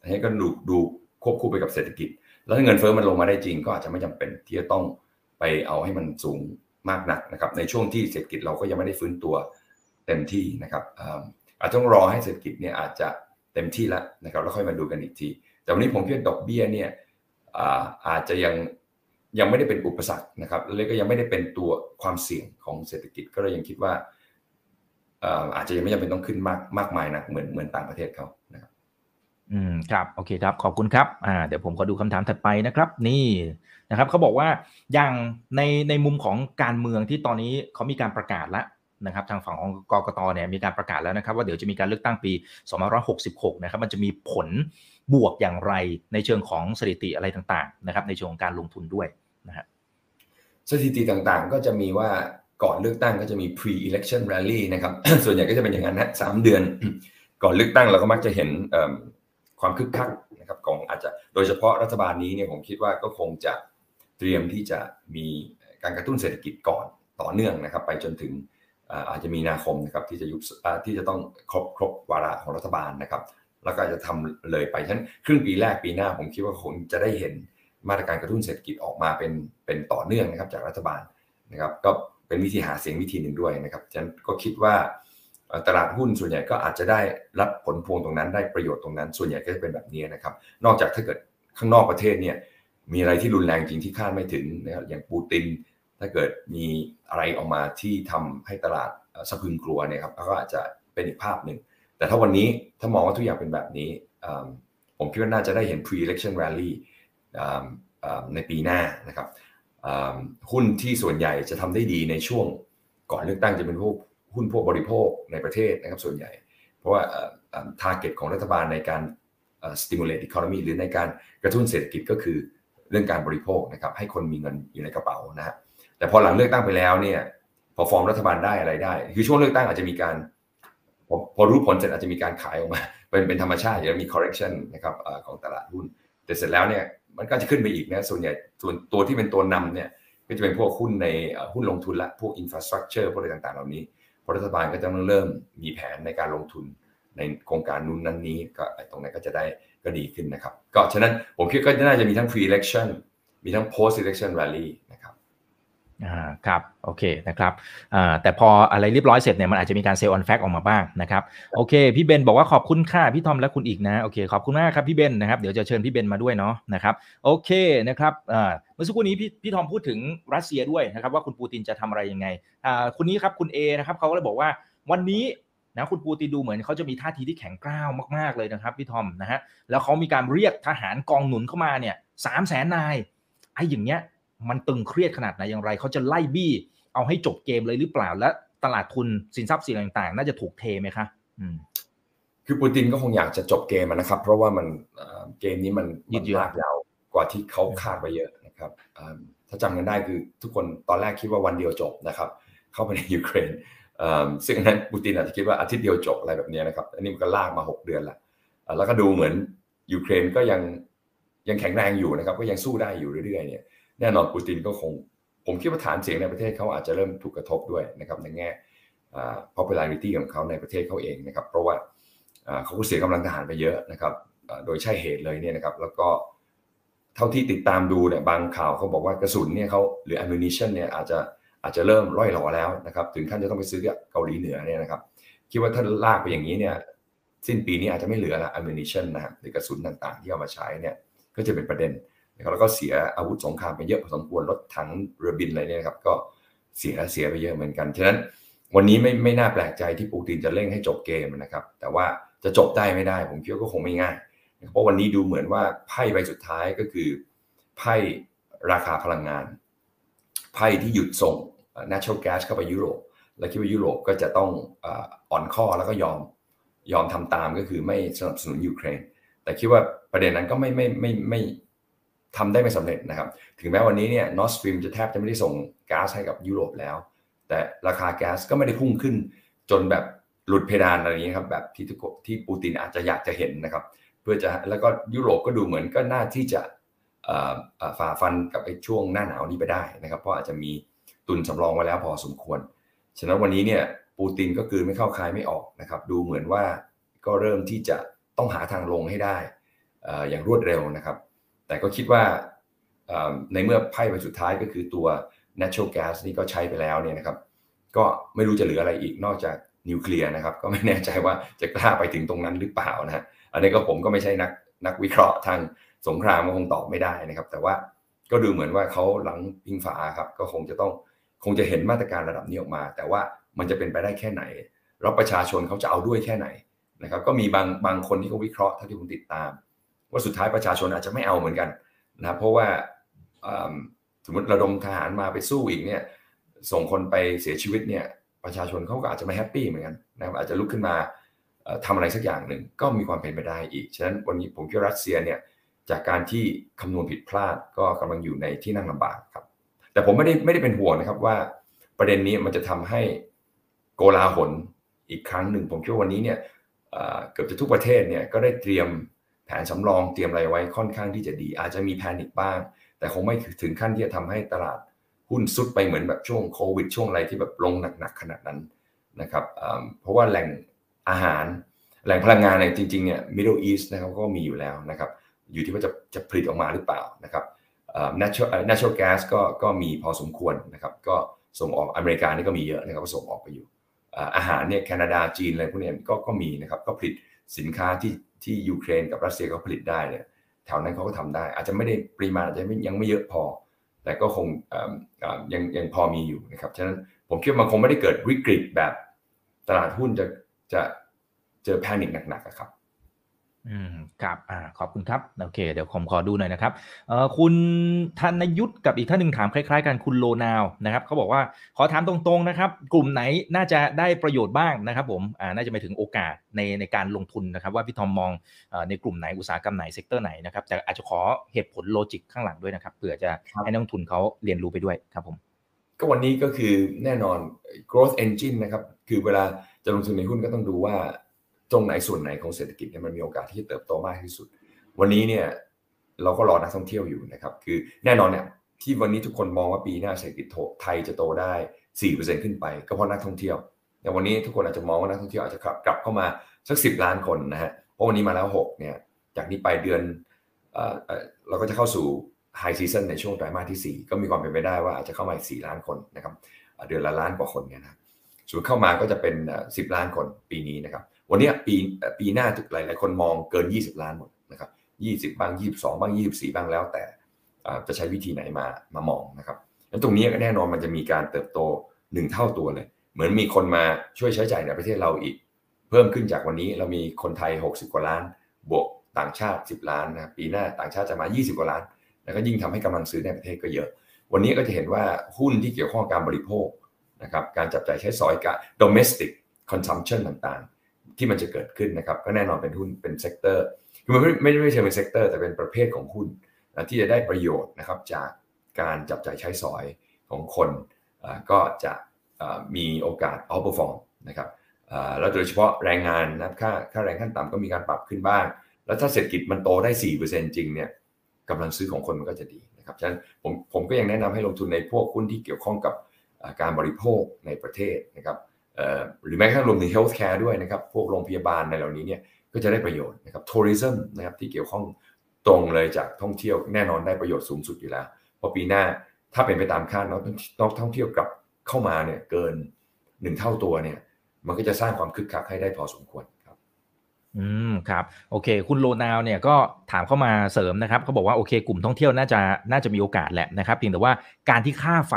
อันนี้ก็ดูดูควบคู่ไปกับเศรษฐกิจ แล้วถ้าเงินเฟ้อมันลงมาได้จริง ก็อาจจะไม่จำเป็นที่จะต้องไปเอาให้มันสูงมากนักนะครับ ในช่วงที่เศรษฐกิจเราก็ยังไม่ได้ฟื้นตัวเต็มที่นะครับอาจจะต้องรอให้เศรษฐกิจเนี่ยอาจจะเต็มที่แล้วนะครับแล้วค่อยมาดูกันอีกที แต่วันนี้ผมคิดดอกเบี้ยเนี่ยอาจจะยังยังไม่ได้เป็นอุปสรรคนะครับแล้วก็ยังไม่ได้เป็นตัวความเสี่ยงของเศรษฐกิจก็เลยยังคิดว่าอาจจะยังไม่จำเป็นต้องขึ้นมากมากมายนะเหมือนเหมือนต่างประเทศเขานะครับ อืมครับโอเคครับขอบคุณครับอ่าเดี๋ยวผมขอดูคำถามถัดไปนะครับ นี่นะครับเขาบอกว่าอย่างในในมุมของการเมืองที่ตอนนี้เขามีการประกาศแล้วนะครับ ทางฝั่งของกกตเนี่ยมีการประกาศแล้วนะครับ ว่าเดี๋ยวจะมีการเลือกตั้งปี 2566 นะครับ มันจะมีผลบวกอย่างไรในเชิงของสถิติอะไรต่างๆ นะครับ ในเชิงของการลงทุนด้วยนะฮะสถิติต่างๆ ก็จะมีว่าก่อนเลือกตั้งก็จะมี pre-election rally นะครับ ส่วนใหญ่ก็จะเป็นอย่างนั้นนะสามเดือน ก่อนเลือกตั้งเราก็มักจะเห็น ความคึกคักนะครับของอาจจะโดยเฉพาะรัฐบาลนี้เนี่ยผมคิดว่าก็คงจะเตรียมที่จะมีการกระตุ้นเศรษฐกิจก่อนต่อเนื่องนะครับ ไปจนถึงอาจจะมีนาคมนะครับที่จะยุบที่จะต้องครบครบวาระของรัฐบาลนะครับ แล้วก็จะทำเลยไปฉะนั้นครึ่งปีแรกปีหน้าผมคิดว่าคงจะได้เห็นมาตรการกระตุ้นเศรษฐกิจออกมาเป็นเป็นต่อเนื่องนะครับจากรัฐบาลนะครับ ก็เป็นวิธีหาเสียงวิธีหนึ่งด้วยนะครับฉะนั้นก็คิดว่า ตลาดหุ้นส่วนใหญ่ก็อาจจะได้รับผลพวงตรงนั้นได้ประโยชน์ตรงนั้น ส่วนใหญ่ก็จะเป็นแบบนี้นะครับ นอกจากถ้าเกิดข้างนอกประเทศเนี่ยมีอะไรที่รุนแรงจริงที่คาดไม่ถึงนะครับอย่างปูติน ถ้าเกิดมีอะไรออกมาที่ทำให้ตลาดสะพึงกลัวเนี่ยครับก็อาจจะเป็นอีกภาพหนึ่ง แต่ถ้าวันนี้ถ้ามองว่าทุกอย่างเป็นแบบนี้ ผมคิดว่าน่าจะได้เห็น pre-election rally ในปีหน้านะครับหุ้นที่ส่วนใหญ่จะทำได้ดีในช่วงก่อนเลือกตั้งจะเป็นพวก หุ้นพวกบริโภคในประเทศนะครับส่วนใหญ่ เพราะว่า target ของรัฐบาลในการ stimulate economy หรือในการกระตุ้นเศรษฐกิจก็คือเรื่องการบริโภคนะครับให้คนมีเงินอยู่ในกระเป๋านะฮะแต่พอหลังเลือกตั้งไปแล้วเนี่ยพอฟอร์มรัฐบาลได้อะไรได้ คือช่วงเลือกตั้งอาจจะมีการ พอพอรู้ผลเสร็จอาจจะมีการขายออกมา เป็นเป็นธรรมชาติจะมี correction นะครับของตลาดหุ้น แต่เสร็จแล้วเนี่ยมันก็จะขึ้นไปอีกนะส่วนใหญ่ส่วนตัวที่เป็นตัวนำเนี่ยก็จะเป็นพวกหุ้นในหุ้นลงทุนละ พวก infrastructure พวกอะไรต่างๆ เหล่านี้ รัฐบาลก็จะต้องเริ่มมีแผนในการลงทุนในโครงการนู้นนั้นนี้ก็ตรงนั้นก็จะได้ก็ดีขึ้นนะครับ ก็ฉะนั้นผมคิดก็น่าจะมีทั้ง pre election มีทั้ง post election rally ครับอ่าครับโอเคนะครับอ่าแต่พออะไรเรียบร้อยเสร็จเนี่ยมันอาจจะมีการเซลล์ออนแฟกออกมาบ้างนะครับโอเคพี่เบนบอกว่าขอบคุณค่ะพี่ทอมและคุณอีกนะโอเคขอบคุณมากครับพี่เบนนะครับเดี๋ยวจะเชิญพี่เบนมาด้วยเนาะนะครับโอเคนะครับอ่าเมื่อสักครู่นี้พี่พี่ทอมพูดถึงรัสเซียด้วยนะครับว่าคุณปูตินจะทำอะไรยังไงอ่าคุณนี้ครับคุณเอนะครับเขาก็เลยบอกว่าวันนี้นะคุณปูตินดูเหมือนเขาจะมีท่าทีที่แข็งกร้าวมากๆเลยนะครับพี่ทอมนะฮะแล้วเขามีการเรียกทหารกองหนุนเข้ามาเนี่ยสามแสนนายไอ้อย่างเงี้ย มันตึงเครียดขนาดไหนอย่างไร เขาจะไล่บี้ เอาให้จบเกมเลยหรือเปล่า และตลาดทุนสินทรัพย์สินต่าง ๆ น่าจะถูกเทไหมคะอืมคือปูตินก็คงอยากจะจบเกมนะครับ เพราะว่ามันเกมนี้มันยืดยาวกว่าที่เขาคาดไปเยอะนะครับถ้าจำกันได้คือทุกคนตอนแรกคิดว่าวันเดียวจบนะครับ เข้าไปในยูเครนซึ่งนั้นปูตินอาจจะคิดว่าอาทิตย์เดียวจบอะไรแบบนี้นะครับ อันนี้มันก็ลากมา 6 เดือนละแล้วก็ดูเหมือนยูเครนก็ยังยังแข็งแรงอยู่นะครับ ก็ยังสู้ได้อยู่เรื่อยๆเนี่ย แน่นอนปูตินก็คง ผมคิดว่าฐานเสียงในประเทศเขาอาจจะเริ่มถูกกระทบด้วยนะครับในแง่ popularity ของเขาในประเทศเขาเองนะครับ เพราะว่าเขาก็เสียกำลังทหารไปเยอะนะครับโดยใช่เหตุเลยเนี่ยนะครับ แล้วก็เท่าที่ติดตามดูเนี่ยบางข่าวเขาบอกว่ากระสุนเนี่ยเขาหรือ ammunition เนี่ยอาจจะอาจจะเริ่มร่อยหลอแล้วนะครับถึงขั้นจะต้องไปซื้อเกาหลีเหนือเนี่ยนะครับคิดว่าถ้าลากไปอย่างนี้เนี่ยสิ้นปีนี้อาจจะไม่เหลือละ ammunition นะครับหรือกระสุนต่างๆ ที่เอามาใช้เนี่ยก็จะเป็นประเด็น แล้วก็เสียอาวุธสงครามไปเยอะพอสมควรรถถังเรือบินอะไรเนี่ยครับก็เสียเสียไปเยอะเหมือนกันฉะนั้นวันนี้ไม่ไม่น่าแปลกใจที่ปูตินจะเร่งให้จบเกมนะครับ แต่ว่าจะจบได้ไม่ได้ ผมคิดว่าก็คงไม่ง่ายเพราะวันนี้ดูเหมือนว่าไพ่ใบสุดท้ายก็คือไพ่ราคาพลังงาน ไพ่ที่หยุดส่ง natural gas เข้าไปยุโรป และคิดว่ายุโรปก็จะต้องอ่อนข้อแล้วก็ยอมยอมทำตามก็คือไม่สนับสนุนยูเครน แต่คิดว่าประเด็นนั้นก็ไม่ไม่ไม่ไม่ ทำได้ไม่สำเร็จนะครับ ถึงแม้วันนี้เนี่ย Nord Stream จะแทบจะไม่ได้ส่งก๊าซให้กับยุโรปแล้ว แต่ราคาแก๊สก็ไม่ได้พุ่งขึ้น จนแบบหลุดเพดานอะไรอย่างนี้ครับแบบที่ที่ปูตินอาจจะอยากจะเห็นนะครับ เพื่อจะแล้วก็ยุโรปก็ดูเหมือนก็น่าที่จะฝ่าฟันกับไอ้ช่วงหน้าหนาวนี้ไปได้นะครับ เพราะอาจจะมีตุนสำรองไว้แล้วพอสมควร ฉะนั้นวันนี้เนี่ยปูตินก็คือไม่เข้าคายไม่ออกนะครับ ดูเหมือนว่าก็เริ่มที่จะต้องหาทางลงให้ได้อย่างรวดเร็วนะครับ แต่ก็คิดว่าในเมื่อไพ่ใบสุดท้ายก็คือตัว natural gas นี่ก็ใช้ไปแล้วเนี่ยนะครับ ก็ไม่รู้จะเหลืออะไรอีกนอกจากนิวเคลียร์นะครับ ก็ไม่แน่ใจว่าจะกล้าไปถึงตรงนั้นหรือเปล่านะฮะอันนี้ก็ผมก็ไม่ใช่นักนักวิเคราะห์ทางสงครามก็คงตอบไม่ได้นะครับ แต่ว่าก็ดูเหมือนว่าเขาหลังพิงฝาครับก็คงจะต้องคงจะเห็นมาตรการระดับนี้ออกมา แต่ว่ามันจะเป็นไปได้แค่ไหนแล้วประชาชนเขาจะเอาด้วยแค่ไหนนะครับ ก็มีบางบางคนที่เขาวิเคราะห์เท่าที่ผมติดตาม ว่าสุดท้ายประชาชนอาจจะไม่เอาเหมือนกันนะเพราะว่าสมมติระดมทหารมาไปสู้อีกเนี่ยส่งคนไปเสียชีวิตเนี่ยประชาชนเขาก็อาจจะไม่แฮปปี้เหมือนกันนะครับอาจจะลุกขึ้นมาทำอะไรสักอย่างหนึ่งก็มีความเป็นไปได้อีก ฉะนั้นวันนี้ผมคิดรัสเซียเนี่ยจากการที่คำนวณผิดพลาดก็กำลังอยู่ในที่นั่งลำบากครับ แต่ผมไม่ได้ไม่ได้เป็นห่วงนะครับว่าประเด็นนี้มันจะทำให้โกลาหลอีกครั้งหนึ่ง ผมคิดว่าวันนี้เนี่ยเกือบจะทุกประเทศเนี่ยก็ได้เตรียม แผนสำรองเตรียมอะไรไว้ค่อนข้างที่จะดี อาจจะมีแพนิคบ้าง แต่คงไม่ถึงขั้นที่จะทำให้ตลาดหุ้นซุดไปเหมือนแบบช่วงโควิดช่วงอะไรที่แบบลงหนักๆขนาดนั้นนะครับเพราะว่าแหล่งอาหารแหล่งพลังงานเนี่ยจริงๆเนี่ย Middle East นะครับก็มีอยู่แล้วนะครับอยู่ที่ว่าจะจะผลิตออกมาหรือเปล่านะครับ natural natural gas ก็ก็มีพอสมควรนะครับก็ส่งออกอเมริกานี่ก็มีเยอะนะครับก็ส่งออกไปอยู่ อาหารเนี่ยแคนาดาจีนอะไรพวกนี้ก็ก็มีนะครับก็ผลิตสินค้าที่ ที่ยูเครนกับรัสเซียเขาผลิตได้เนี่ยแถวนั้นเขาก็ทำได้ อาจจะไม่ได้ปริมาณอาจจะยังไม่เยอะพอ แต่ก็คงยังยังพอมีอยู่นะครับฉะนั้นผมคิดว่ามันคงไม่ได้เกิดวิกฤตแบบตลาดหุ้นจะจะเจอแพนิคหนักๆครับ อืมครับอ่าขอบคุณครับโอเค เดี๋ยวผมขอดูหน่อยนะครับเอ่อคุณธนยุทธกับอีกท่านหนึ่งถามคล้ายๆกันคุณโลนาวนะครับเขาบอกว่าขอถามตรงๆนะครับ กลุ่มไหนน่าจะได้ประโยชน์บ้างนะครับผมอ่าน่าจะไปถึงโอกาสในในการลงทุนนะครับ ว่าพี่ทอมมองในกลุ่มไหนอุตสาหกรรมไหน sector ไหนนะครับแต่อาจจะขอเหตุผล logic ข้างหลังด้วยนะครับเผื่อจะให้นักลงทุนเขาเรียนรู้ไปด้วยครับผมก็วันนี้ก็คือแน่นอน growth engine นะครับคือเวลาจะลงทุนในหุ้นก็ต้องดูว่า ตรงไหนส่วนไหนของเศรษฐกิจเนี่ยมันมีโอกาสที่จะเติบโตมากที่สุด วันนี้เนี่ยเราก็รอนักท่องเที่ยวอยู่นะครับ คือแน่นอนเนี่ยที่วันนี้ทุกคนมองว่าปีหน้าเศรษฐกิจไทยจะโตได้ 4%ขึ้นไปก็เพราะนักท่องเที่ยว แต่วันนี้ทุกคนอาจจะมองว่านักท่องเที่ยวอาจจะกลับเข้ามาสัก 10 ล้านคนนะฮะ เพราะวันนี้มาแล้ว 6 เนี่ย จากนี้ไปเดือนเราก็จะเข้าสู่ไฮซีซันในช่วงไตรมาสที่ 4 ก็มีความเป็นไปได้ว่าอาจจะเข้ามาอีก 4 ล้านคนนะครับ เดือนละล้านกว่าคนเนี่ยนะส่วนเข้ามาก็จะเป็น 10 ล้านคนปีนี้นะครับ วันนี้ปีปีหน้าหลายหลายคนมองเกิน 20 ล้านหมดนะครับ20บ้าง22บ้าง24 บ้างแล้ว แต่จะใช้วิธีไหนมามามองนะครับแล้วตรงนี้ก็แน่นอนมันจะมีการเติบโตหนึ่งเท่าตัวเลย เหมือนมีคนมาช่วยใช้จ่ายในประเทศเราอีก เพิ่มขึ้นจากวันนี้เรามีคนไทย 60 กว่าล้าน บวกต่างชาติ 10 ล้านนะปีหน้าต่างชาติจะมา 20 กว่าล้าน แล้วก็ยิ่งทำให้กำลังซื้อในประเทศก็เยอะ วันนี้ก็จะเห็นว่าหุ้นที่เกี่ยวข้องกับการบริโภคนะครับการจับจ่ายใช้สอยกับ domestic consumption ต่าง ที่มันจะเกิดขึ้นนะครับก็แน่นอนเป็นหุ้นเป็น sector คือมันไม่ไม่ไม่ใช่เป็น sector แต่เป็นประเภทของหุ้นที่จะได้ประโยชน์นะครับจากการจับจ่ายใช้สอยของคนก็จะมีโอกาส outperform นะครับแล้วโดยเฉพาะแรงงานนะค่าค่าแรงขั้นต่ำก็มีการปรับขึ้นบ้าง แล้วถ้าเศรษฐกิจมันโตได้ 4%จริงเนี่ยกำลังซื้อของคนมันก็จะดีนะครับฉะนั้นผมผมก็ยังแนะนำให้ลงทุนในพวกหุ้นที่เกี่ยวข้องกับการบริโภคในประเทศนะครับ หรือแม้กระทั่งรวมถึงเฮลท์แคร์ด้วยนะครับ พวกโรงพยาบาลในเหล่านี้เนี่ยก็จะได้ประโยชน์นะครับทัวริซึมนะครับที่เกี่ยวข้องตรงเลยจากท่องเที่ยวแน่นอนได้ประโยชน์สูงสุดอยู่แล้ว พอปีหน้าถ้าเป็นไปตามคาดนักท่องเที่ยวกลับเข้ามาเนี่ยเกินหนึ่งเท่าตัวเนี่ยมันก็จะสร้างความคึกคักให้ได้พอสมควร อืมครับโอเค คุณโลนาวเนี่ยก็ถามเข้ามาเสริมนะครับเขาบอกว่าโอเค กลุ่มท่องเที่ยวน่าจะน่าจะมีโอกาสแหละนะครับเพียงแต่ว่าการที่ค่าไฟ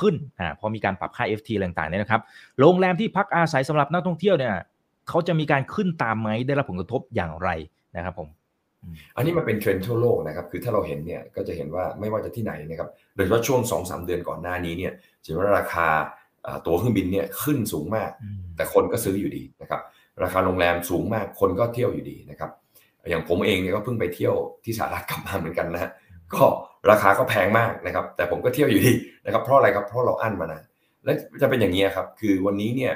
ขึ้นอ่าพอมีการปรับค่า FT อะไรต่างๆเนี่ยนะครับโรงแรมที่พักอาศัยสำหรับนักท่องเที่ยวเนี่ยเขาจะมีการขึ้นตามไหมได้รับผลกระทบอย่างไรนะครับผมอันนี้มันเป็นเทรนด์ทั่วโลกนะครับคือถ้าเราเห็นเนี่ยก็จะเห็นว่าไม่ว่าจะที่ไหนนะครับโดยเฉพาะช่วง2อสเดือนก่อนหน้านี้เนี่ยจะว่าราคาตั๋วเครื่องบินเนี่ยขึ้นสูงมาก แต่คนก็ซื้ออยู่ดีนะครับ ราคาโรงแรมสูงมากคนก็เที่ยวอยู่ดีนะครับ อย่างผมเองเนี่ยก็เพิ่งไปเที่ยวที่สหรัฐกลับมาเหมือนกันนะก็ราคาก็แพงมากนะครับ แต่ผมก็เที่ยวอยู่ดีนะครับเพราะอะไรครับเพราะเราอั้นมานะและจะเป็นอย่างนี้ครับ คือวันนี้เนี่ย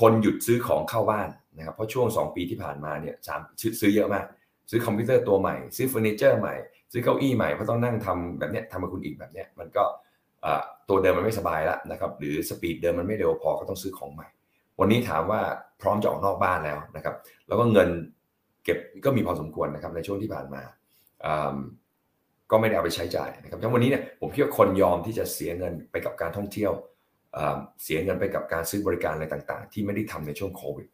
คนหยุดซื้อของเข้าบ้านนะครับ เพราะช่วง 2 ปีที่ผ่านมาเนี่ยสามซื้อเยอะมาก ซื้อคอมพิวเตอร์ตัวใหม่ ซื้อเฟอร์นิเจอร์ใหม่ ซื้อเก้าอี้ใหม่เพราะต้องนั่งทำแบบเนี้ยทำมาคุณอีกแบบเนี้ยมันก็ตัวเดิมมันไม่สบายแล้วนะครับ หรือ speed เดิมมันไม่เร็วพอก็ต้องซื้อของใหม่ วันนี้ถามว่าพร้อมจะออกนอกบ้านแล้วนะครับ แล้วก็เงินเก็บก็มีพอสมควรนะครับในช่วงที่ผ่านมาก็ไม่ได้เอาไปใช้จ่ายนะครับทั้งวันนี้เนี่ยผมคิดว่าคนยอมที่จะเสียเงินไปกับการท่องเที่ยวเสียเงินไปกับการซื้อบริการอะไรต่างๆ ที่ไม่ได้ทำในช่วงโควิด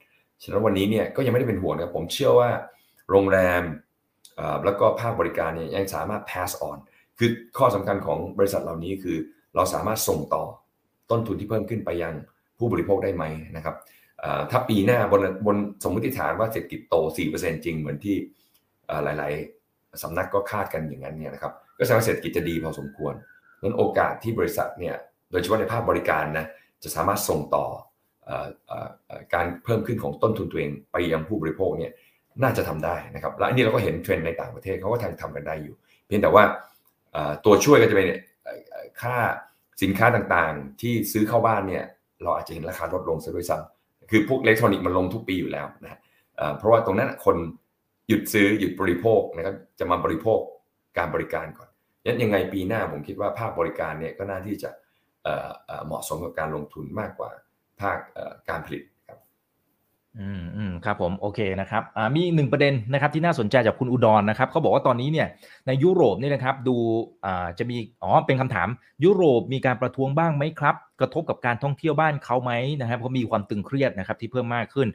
ฉะนั้นวันนี้เนี่ยก็ยังไม่ได้เป็นห่วงนะผมเชื่อว่าโรงแรมแล้วก็ภาคบริการเนี่ยยังสามารถ pass on คือข้อสำคัญของบริษัทเหล่านี้คือ เราสามารถส่งต่อต้นทุนที่เพิ่มขึ้นไปยัง ผู้บริโภคได้ไหมนะครับถ้าปีหน้าบนบนสมมติฐานว่าเศรษฐกิจโต 4%จริงเหมือนที่หลายๆสำนักก็คาดกันอย่างนั้นเนี่ยนะครับก็แสดงว่าเศรษฐกิจจะดีพอสมควรนั้นโอกาสที่บริษัทเนี่ยโดยเฉพาะในภาคบริการนะจะสามารถส่งต่อการเพิ่มขึ้นของต้นทุนตัวเองไปยังผู้บริโภคเนี่ยน่าจะทำได้นะครับและอันนี้เราก็เห็นเทรนด์ในต่างประเทศเขาก็ทำทำกันได้อยู่ เพียงแต่ว่าตัวช่วยก็จะเป็นค่าสินค้าต่างๆ ที่ซื้อเข้าบ้านเนี่ย เราอาจจะเห็นราคาลดลงซะด้วยซ้ำคือพวกอิเล็กทรอนิกส์มันลงทุกปีอยู่แล้วนะเพราะว่าตรงนั้นคนหยุดซื้อหยุดบริโภคนะครับจะมาบริโภคการบริการก่อนยันยังไงปีหน้าผมคิดว่าภาคบริการเนี่ยก็น่าที่จะเหมาะสมกับการลงทุนมากกว่าภาคการผลิต อืมอืมครับผมโอเคนะครับมีอีหนึ่งประเด็นนะครับที่น่าสนใจจากคุณอุดรนะครับเขาบอกว่าตอนนี้เนี่ยในยุโรปนี่นะครับดูอ่าจะมีอ๋อเป็นคำถาม ยุโรปมีการประท้วงบ้างไหมครับ กระทบกับการท่องเที่ยวบ้านเขาไหมนะครับเพราะมีความตึงเครียดนะครับที่เพิ่มมากขึ้น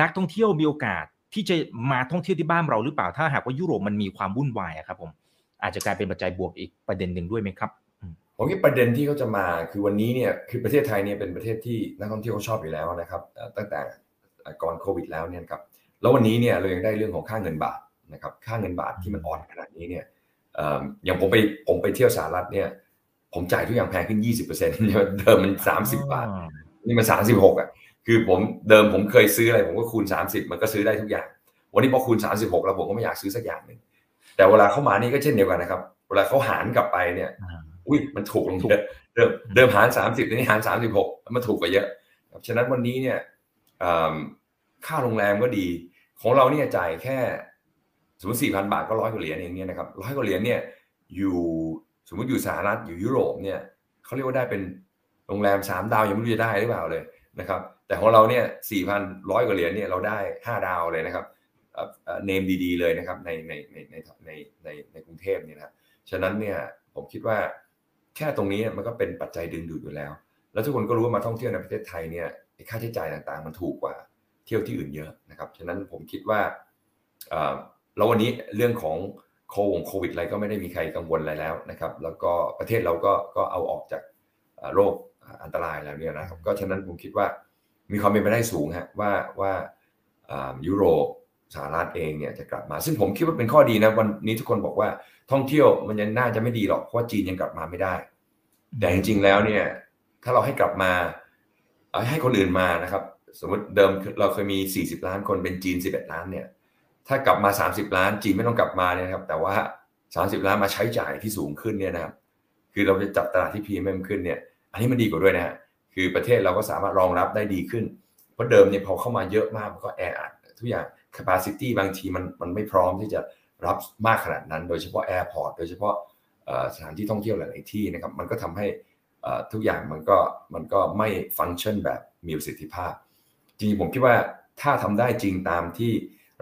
นักท่องเที่ยวมีโอกาสที่จะมาท่องเที่ยวที่บ้านเราหรือเปล่าถ้าหากว่ายุโรปมันมีความวุ่นวายครับผมอาจจะกลายเป็นปัจจัยบวกอีกประเด็นหนึ่งด้วยไหมครับผมคิดประเด็นที่เขาจะมาคือวันนี้เนี่ยคือประเทศไทยเนี่ยเป็นประเทศที่นักท่องเที่ยวเขาชอบอยู่แล้วนะครับตั้งแต่ ก่อนโควิดแล้วเนี่ยครับแล้ววันนี้เนี่ยเรายังได้เรื่องของค่าเงินบาทนะครับค่าเงินบาทที่มันอ่อนขนาดนี้เนี่ยอย่างผมไปผมไปเที่ยวสหรัฐเนี่ยผมจ่ายทุกอย่างแพงขึ้น 20%เดิมมัน 30 บาท นี่มัน36อะคือผมเดิมผมเคยซื้ออะไรผมก็คูณ 30 มันก็ซื้อได้ทุกอย่าง วันนี้พอคูณ 36 แล้วผมก็ไม่อยากซื้อสักอย่างหนึ่งแต่เวลาเข้ามานี่ก็เช่นเดียวกันนะครับ เวลาเขาหารกลับไปเนี่ยอุ้ยมันถูกลงเยอะเดิมเดิมหารสามสิบนี้หารสามสิบหกมันถูกกว่าเยอะฉะนั้นวันนี้เนี่ย ค่าโรงแรมก็ดี ของเราเนี่ยจ่ายแค่สมมติสี่พันบาทก็ร้อยกว่าเหรียญเองเนี่ยนะครับร้อยกว่าเหรียญเนี่ยอยู่สมมติอยู่สหรัฐอยู่ยุโรปเนี่ยเขาเรียกว่าได้เป็นโรงแรมสามดาวยังไม่รู้จะได้หรือเปล่าเลยนะครับแต่ของเราเนี่ยสี่พันร้อยกว่าเหรียญเนี่ยเราได้ห้าดาวเลยนะครับเนมดีๆเลยนะครับในในในในในในในกรุงเทพเนี่ยนะฉะนั้นเนี่ยผมคิดว่าแค่ตรงนี้มันก็เป็นปัจจัยดึงดูดอยู่แล้ว แล้วทุกคนก็รู้ว่ามาท่องเที่ยวในประเทศไทยเนี่ย ค่าใช้จ่ายต่างๆ มันถูกกว่าเที่ยวที่อื่นเยอะนะครับ ฉะนั้นผมคิดว่าแล้ววันนี้เรื่องของโควงโควิดอะไรก็ไม่ได้มีใครกังวลอะไรแล้วนะครับ แล้วก็ประเทศเราก็ก็เอาออกจากโรคอันตรายแล้วเนี่ยนะครับ ก็ฉะนั้นผมคิดว่ามีความเป็นไปได้สูงฮะว่าว่ายุโรปสหรัฐเองเนี่ยจะกลับมา ซึ่งผมคิดว่าเป็นข้อดีนะวันนี้ทุกคนบอกว่าท่องเที่ยวมันยังน่าจะไม่ดีหรอกเพราะว่าจีนยังกลับมาไม่ได้ แต่จริงๆแล้วเนี่ยถ้าเราให้กลับมา ให้คนอื่นมานะครับ สมมติเดิมเราเคยมี 40 ล้านคนเป็นจีน 11 ล้านเนี่ยถ้ากลับมา 30 ล้านจีนไม่ต้องกลับมาเนี่ยครับแต่ว่า 30 ล้านมาใช้จ่ายที่สูงขึ้นเนี่ยนะครับ คือเราจะจับตลาดที่พีเอ็มขึ้นเนี่ย อันนี้มันดีกว่าด้วยนะฮะคือประเทศเราก็สามารถรองรับได้ดีขึ้น เพราะเดิมเนี่ยพอเข้ามาเยอะมากมันก็แออัดทุกอย่าง capacity บางทีมันมันไม่พร้อมที่จะรับมากขนาดนั้น โดยเฉพาะ airport โดยเฉพาะสถานที่ท่องเที่ยวหลาย ๆ ที่นะครับ มันก็ทำให้ ทุกอย่างมันก็มันก็ไม่ฟังก์ชันแบบมีประสิทธิภาพ จริงๆผมคิดว่าถ้าทำได้จริงตามที่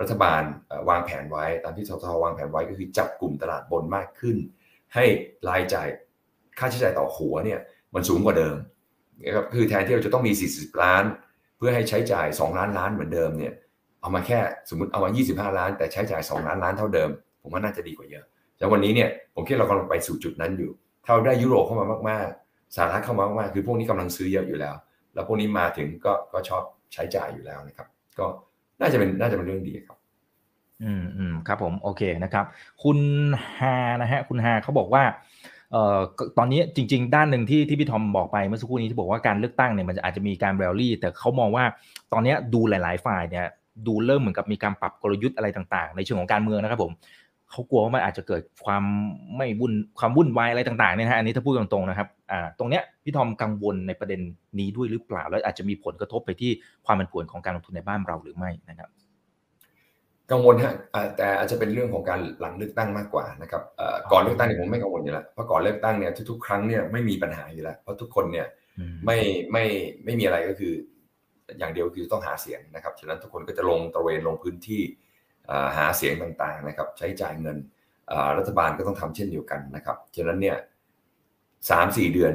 รัฐบาลวางแผนไว้ ตามที่สทท.วางแผนไว้ก็คือจับกลุ่มตลาดบนมากขึ้น ให้รายจ่ายค่าใช้จ่ายต่อหัวเนี่ยมันสูงกว่าเดิมนะครับคือแทนที่เราจะต้องมี 40 ล้าน เพื่อให้ใช้จ่าย 2 ล้านล้านเหมือนเดิมเนี่ยเอามาแค่สมมติเอามา 25 ล้าน แต่ใช้จ่าย 2 ล้านล้านเท่าเดิม ผมว่าน่าจะดีกว่าเยอะแต่วันนี้เนี่ยผมคิดเรากำลังไปสู่จุดนั้นอยู่ ถ้าได้ยุโรปเข้ามามากๆ สหรัฐเข้ามามากๆคือพวกนี้กำลังซื้อเยอะอยู่แล้ว แล้วพวกนี้มาถึงก็ก็ชอบใช้จ่ายอยู่แล้วนะครับ ก็น่าจะเป็นน่าจะเป็นเรื่องดีครับ อืมอืมครับผมโอเคนะครับ คุณฮานะฮะคุณฮาเขาบอกว่าเอ่อตอนนี้จริง ๆ ด้านหนึ่งที่ที่พี่ทอมบอกไปเมื่อสักครู่นี้ที่บอกว่าการเลือกตั้งเนี่ยมันอาจจะมีการแรลลี่ แต่เขามองว่าตอนนี้ดูหลาย ๆ ฝ่ายเนี่ยดูเริ่มเหมือนกับมีการปรับกลยุทธ์อะไรต่าง ๆ ในเชิงของการเมืองนะครับผม เขากลัวว่ามันอาจจะเกิดความไม่วุ่นความวุ่นวายอะไรต่างๆเนี่ยนะอันนี้ถ้าพูดตรงๆนะครับอ่าตรงเนี้ยพี่ทอมกังวลในประเด็นนี้ด้วยหรือเปล่า แล้วอาจจะมีผลกระทบไปที่ความผันผวนของการลงทุนในบ้านเราหรือไม่นะครับ กังวลฮะแต่อาจจะเป็นเรื่องของการหลังเลือกตั้งมากกว่านะครับก่อนเลือกตั้งเนี่ยผมไม่กังวลอยู่แล้วเพราะก่อนเลือกตั้งเนี่ยทุกๆครั้งเนี่ยไม่มีปัญหาอยู่แล้วเพราะทุกคนเนี่ยไม่ไม่ไม่มีอะไรก็คือ อย่างเดียวคือต้องหาเสียงนะครับฉะนั้นทุกคนก็จะลงตระเวนลงพื้นที่ หาเสียงต่างๆนะครับใช้จ่ายเงินรัฐบาลก็ต้องทำเช่นเดียวกันนะครับฉะนั้นเนี่ยสามสี่เดือน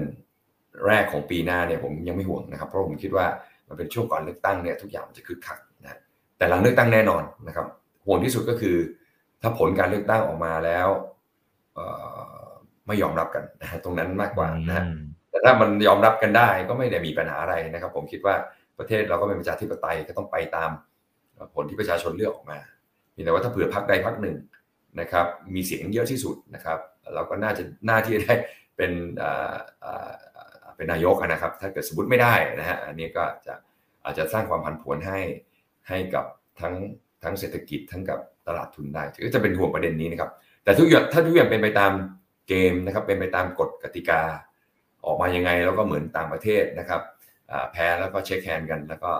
แรกของปีหน้าเนี่ยผมยังไม่ห่วงนะครับ เพราะผมคิดว่ามันเป็นช่วงก่อนเลือกตั้งเนี่ยทุกอย่างจะคึกคักนะแต่หลังเลือกตั้งแน่นอนนะครับ ห่วงที่สุดก็คือ ถ้าผลการเลือกตั้งออกมาแล้วไม่ยอมรับกันนะตรงนั้นมากกว่านะแต่ถ้ามันยอมรับกันได้ก็ไม่ได้มีปัญหาอะไรนะครับ ผมคิดว่าประเทศเราก็เป็นประชาธิปไตยก็ต้องไปตามผลที่ประชาชนเลือกออกมา แต่ว่าถ้าเผื่อพักใดพักหนึ่งนะครับมีเสียงเยอะที่สุดนะครับเราก็น่าจะน่าที่จะได้เป็นเป็นนายกนะครับ ถ้าเกิดสมมติไม่ได้นะฮะอันนี้ก็จะอาจจะสร้างความผันผวนให้ให้กับทั้งทั้งเศรษฐกิจทั้งกับตลาดทุนได้ก็จะเป็นห่วงประเด็นนี้นะครับ แต่ทุกอย่างถ้าทุกอย่างเป็นไปตามเกมนะครับเป็นไปตามกฎกติกา ออกมายังไงแล้วก็เหมือนต่างประเทศนะครับแพ้แล้วก็เช็คแฮนด์กัน แล้วก็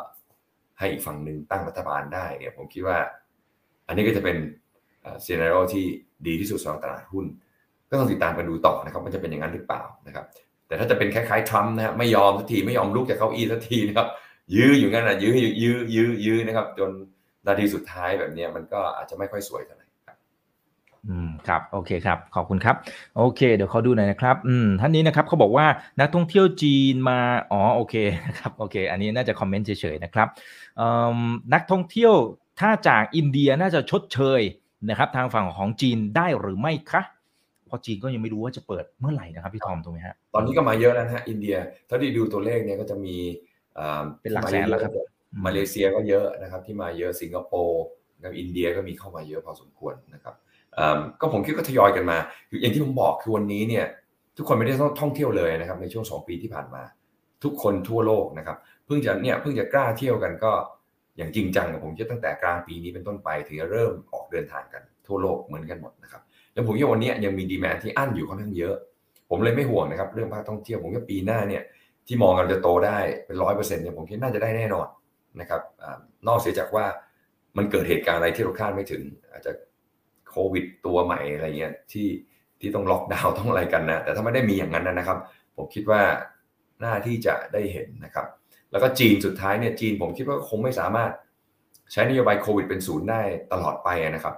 ให้อีกฝั่งหนึ่งตั้งรัฐบาลได้เนี่ยผมคิดว่า อันนี้ก็จะเป็นซีนารีโอที่ดีที่สุดสำหรับตลาดหุ้น ก็ต้องติดตามกันดูต่อนะครับมันจะเป็นอย่างนั้นหรือเปล่านะครับ แต่ถ้าจะเป็นคล้ายๆทรัมป์นะฮะไม่ยอมสักทีไม่ยอมลุกจากเก้าอี้สักทีนะครับยื้ออยู่งั้นนะยื้อยื้อยื้อยื้อนะครับ จนนาทีสุดท้ายแบบนี้มันก็อาจจะไม่ค่อยสวยเท่าไหร่ครับอืมครับโอเคครับขอบคุณครับ โอเค เดี๋ยวเขาดูหน่อยนะครับอืมท่านนี้นะครับเขาบอกว่านักท่องเที่ยวจีนมาอ๋อโอเคนะครับโอเค อันนี้น่าจะคอมเมนต์เฉยๆนะครับนักท่องเที่ยว ถ้าจากอินเดียน่าจะชดเชยนะครับทางฝั่งของจีนได้หรือไม่คะเพราะจีนก็ยังไม่รู้ว่าจะเปิดเมื่อไหร่นะครับพี่ทอมตรงนี้ฮะตอนนี้ก็มาเยอะแล้วนะฮะอินเดียถ้าที่ดูตัวเลขเนี่ยก็จะมีเป็นหลักแสนแล้วครับมาเลเซียก็เยอะนะครับ ที่มาเยอะสิงคโปร์กับอินเดียก็มีเข้ามาเยอะพอสมควรนะครับก็ผมคิดก็ทยอยกันมาคืออย่างที่ผมบอกคือวันนี้เนี่ยทุกคนไม่ได้ต้องท่องเที่ยวเลยนะครับในช่วงสองปีที่ผ่านมา ทุกคนทั่วโลกนะครับเพิ่งจะเนี่ยเพิ่งจะกล้าเที่ยวกันก็ อย่างจริงจังผมคิดตั้งแต่กลางปีนี้เป็นต้นไปถึงจะเริ่มออกเดินทางกันทั่วโลกเหมือนกันหมดนะครับแล้วผมว่าวันนี้ยังมีดีแมนที่อั้นอยู่ค่อนข้างเยอะ ผมเลยไม่ห่วงนะครับเรื่องภาคท่องเที่ยวผมว่าปีหน้าเนี่ยที่มองกันจะโตได้เป็นร้อยเปอร์เซ็นต์เนี่ยผมคิดน่าจะได้แน่นอนนะครับนอกเสียจากว่ามันเกิดเหตุการณ์อะไรที่เราคาดไม่ถึง อาจจะโควิดตัวใหม่อะไรเงี้ยที่ที่ต้องล็อกดาวน์ต้องอะไรกันนะแต่ถ้าไม่ได้มีอย่างนั้นนะครับ ผมคิดว่าหน้าที่จะได้เห็นนะครับ แล้วก็จีนสุดท้ายเนี่ยจีนผมคิดว่าคงไม่สามารถใช้นโยบายโควิดเป็นศูนย์ได้ตลอดไปนะครับ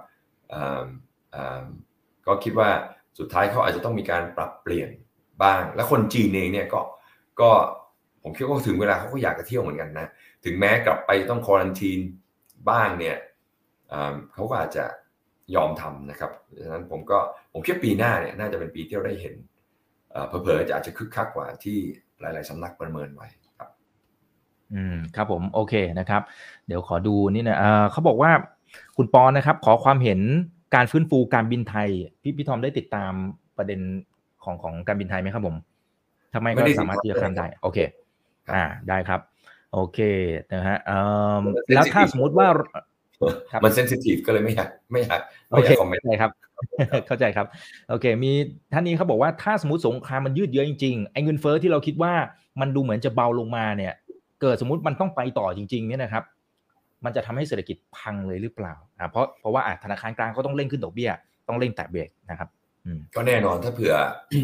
ก็คิดว่าสุดท้ายเขาอาจจะต้องมีการปรับเปลี่ยนบ้าง และคนจีนเองเนี่ยก็ก็ผมคิดว่าถึงเวลาเขาก็อยากจะเที่ยวเหมือนกันนะ ถึงแม้กลับไปต้องควอรันทีนบ้างเนี่ยเขาก็อาจจะยอมทำนะครับดังนั้นผมก็ผมคิดปีหน้าเนี่ยน่าจะเป็นปีที่เราได้เห็นเผลอๆจะอาจจะคึกคักกว่าที่หลาย ๆสำนักประเมินไว้ อืมครับผมโอเคนะครับ เดี๋ยวขอดูนี่นะเขาบอกว่าคุณปอนนะครับ ขอความเห็นการฟื้นฟูการบินไทย พี่พี่ทอมได้ติดตามประเด็นของของการบินไทยไหมครับผมทำไมก็สามารถที่จะทำได้ โอเค อ่าได้ครับ โอเคนะฮะแล้วถ้าสมมติว่ามันเซนซิทีฟก็เลยไม่อยากไม่อยากไม่อยากคอมเมนต์เลยครับเข้าใจครับ โอเค มีท่านนี้เขาบอกว่าถ้าสมมติสงครามมันยืดเยื้อจริงๆไอ้เงินเฟ้อที่เราคิดว่ามันดูเหมือนจะเบาลงมาเนี่ย เกิดสมมติมันต้องไปต่อจริงๆเนี่ยนะครับ มันจะทำให้เศรษฐกิจพังเลยหรือเปล่าอ่าเพราะเพราะว่าธนาคารกลางก็ต้องเร่งขึ้นดอกเบี้ย ต้องเร่งแตะเบรกนะครับก็แน่นอนถ้าเผื่อ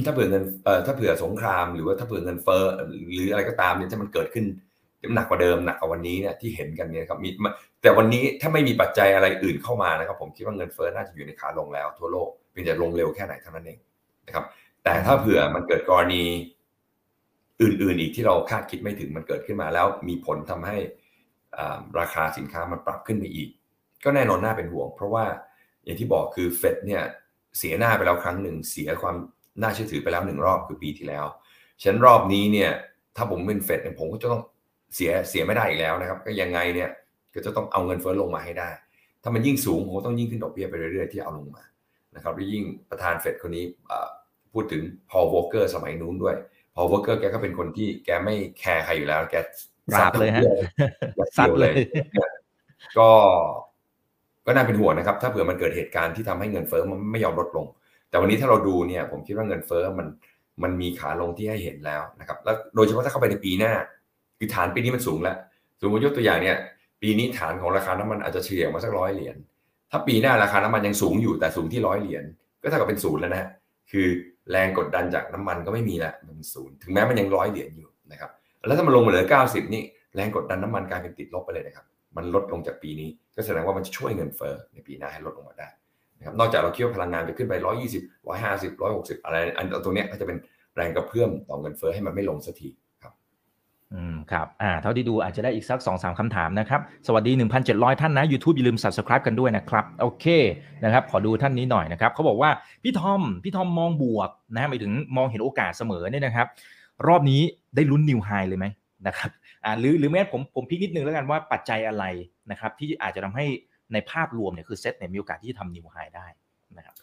ถ้าเผื่อเงินเอ่อถ้าเผื่อสงครามหรือว่าถ้าเผื่อเงินเฟ้อหรืออะไรก็ตามเนี่ยถ้ามันเกิดขึ้นหนักกว่าเดิมหนักกว่าวันนี้เนี่ยที่เห็นกันเนี่ยครับมีแต่วันนี้ถ้าไม่มีปัจจัยอะไรอื่นเข้ามานะครับผมคิดว่าเงินเฟ้อน่าจะอยู่ในขาลงแล้วทั่วโลกเพียงแต่ลงเร็วแค่ไหนเท่านั้นเองนะครับแต่ถ้าเผื่อมันเกิดกรณี อื่นๆอีกที่เราคาดคิดไม่ถึงมันเกิดขึ้นมาแล้วมีผลทำให้ราคาสินค้ามันปรับขึ้นไปอีก ก็แน่นอนน่าเป็นห่วง เพราะว่าอย่างที่บอกคือเฟดเนี่ยเสียหน้าไปแล้วครั้งหนึ่งเสียความน่าเชื่อถือไปแล้วหนึ่งรอบคือปีที่แล้วฉันรอบนี้เนี่ยถ้าผมเป็นเฟดเนี่ยผมก็จะต้องเสียเสียไม่ได้อีกแล้วนะครับ ก็ยังไงเนี่ยก็จะต้องเอาเงินเฟ้อลงมาให้ได้ ถ้ามันยิ่งสูงผมต้องยิ่งขึ้นดอกเบี้ยไปเรื่อยๆที่เอาลงมานะครับและยิ่งประธานเฟดคนนี้พูดถึงพอลวอลเกอร์สมัยนู้นด้วย พอลวอลเกอร์แกก็เป็นคนที่แกไม่ care ใครอยู่แล้ว แกซัดเลยฮะซัดเลย ก็ก็น่าเป็นห่วงนะครับ ถ้าเผื่อมันเกิดเหตุการณ์ที่ทำให้เงินเฟ้อมันไม่ยอมลดลง แต่วันนี้ถ้าเราดูเนี่ย ผมคิดว่าเงินเฟ้อมันมันมีขาลงที่ให้เห็นแล้วนะครับ แล้วโดยเฉพาะถ้าเข้าไปในปีหน้า คือฐานปีนี้มันสูงแล้วสมมติยกตัวอย่างเนี่ย ปีนี้ฐานของราคาน้ำมันอาจจะเฉลี่ยมาสักร้อยเหรียญถ้าปีหน้าราคาน้ำมันยังสูงอยู่แต่สูงที่ร้อยเหรียญก็เท่ากับเป็นศูนย์แล้วนะคือ แรงกดดันจากน้ำมันก็ไม่มีละมันศูนย์ถึงแม้มันยังร้อยเหรียญอยู่นะครับแล้วถ้ามันลงมาเหลือเก้าสิบนี่แรงกดดันน้ำมันกลายเป็นติดลบไปเลยนะครับ มันลดลงจากปีนี้ ก็แสดงว่ามันจะช่วยเงินเฟ้อในปีหน้าให้ลดลงมาได้นะครับนอกจากเราคิดว่าพลังงานจะขึ้นไป 120 150 160 อะไรอันตัวเนี้ยก็จะเป็นแรงกระเพื่อมต่อเงินเฟ้อให้มันไม่ลงสักที อืมครับอ่าเท่าที่ดูอาจจะได้อีกสัก2อสาคำถามนะครับ สวัสดี 1,700 ท่านนะ YouTube อย่าลืม Subscribe กันด้วยนะครับ โอเคนะครับ ขอดูท่านนี้หน่อยนะครับเขาบอกว่า พี่ทอม พี่ทอมมองบวกนะฮะหมายถึงมองเห็นโอกาสเสมอเนี่ยนะครับ รอบนี้ได้ลุ้นนิวไฮเลยไหมนะครับอ่าหรือหรือแม้ผมผม pick นิดนึงแล้วกันว่าปัจจัยอะไรนะครับ ที่อาจจะทำให้ในภาพรวมเนี่ยคือเซ็ตเนี่ยมีโอกาสที่จะทำ new high ได้นะครับ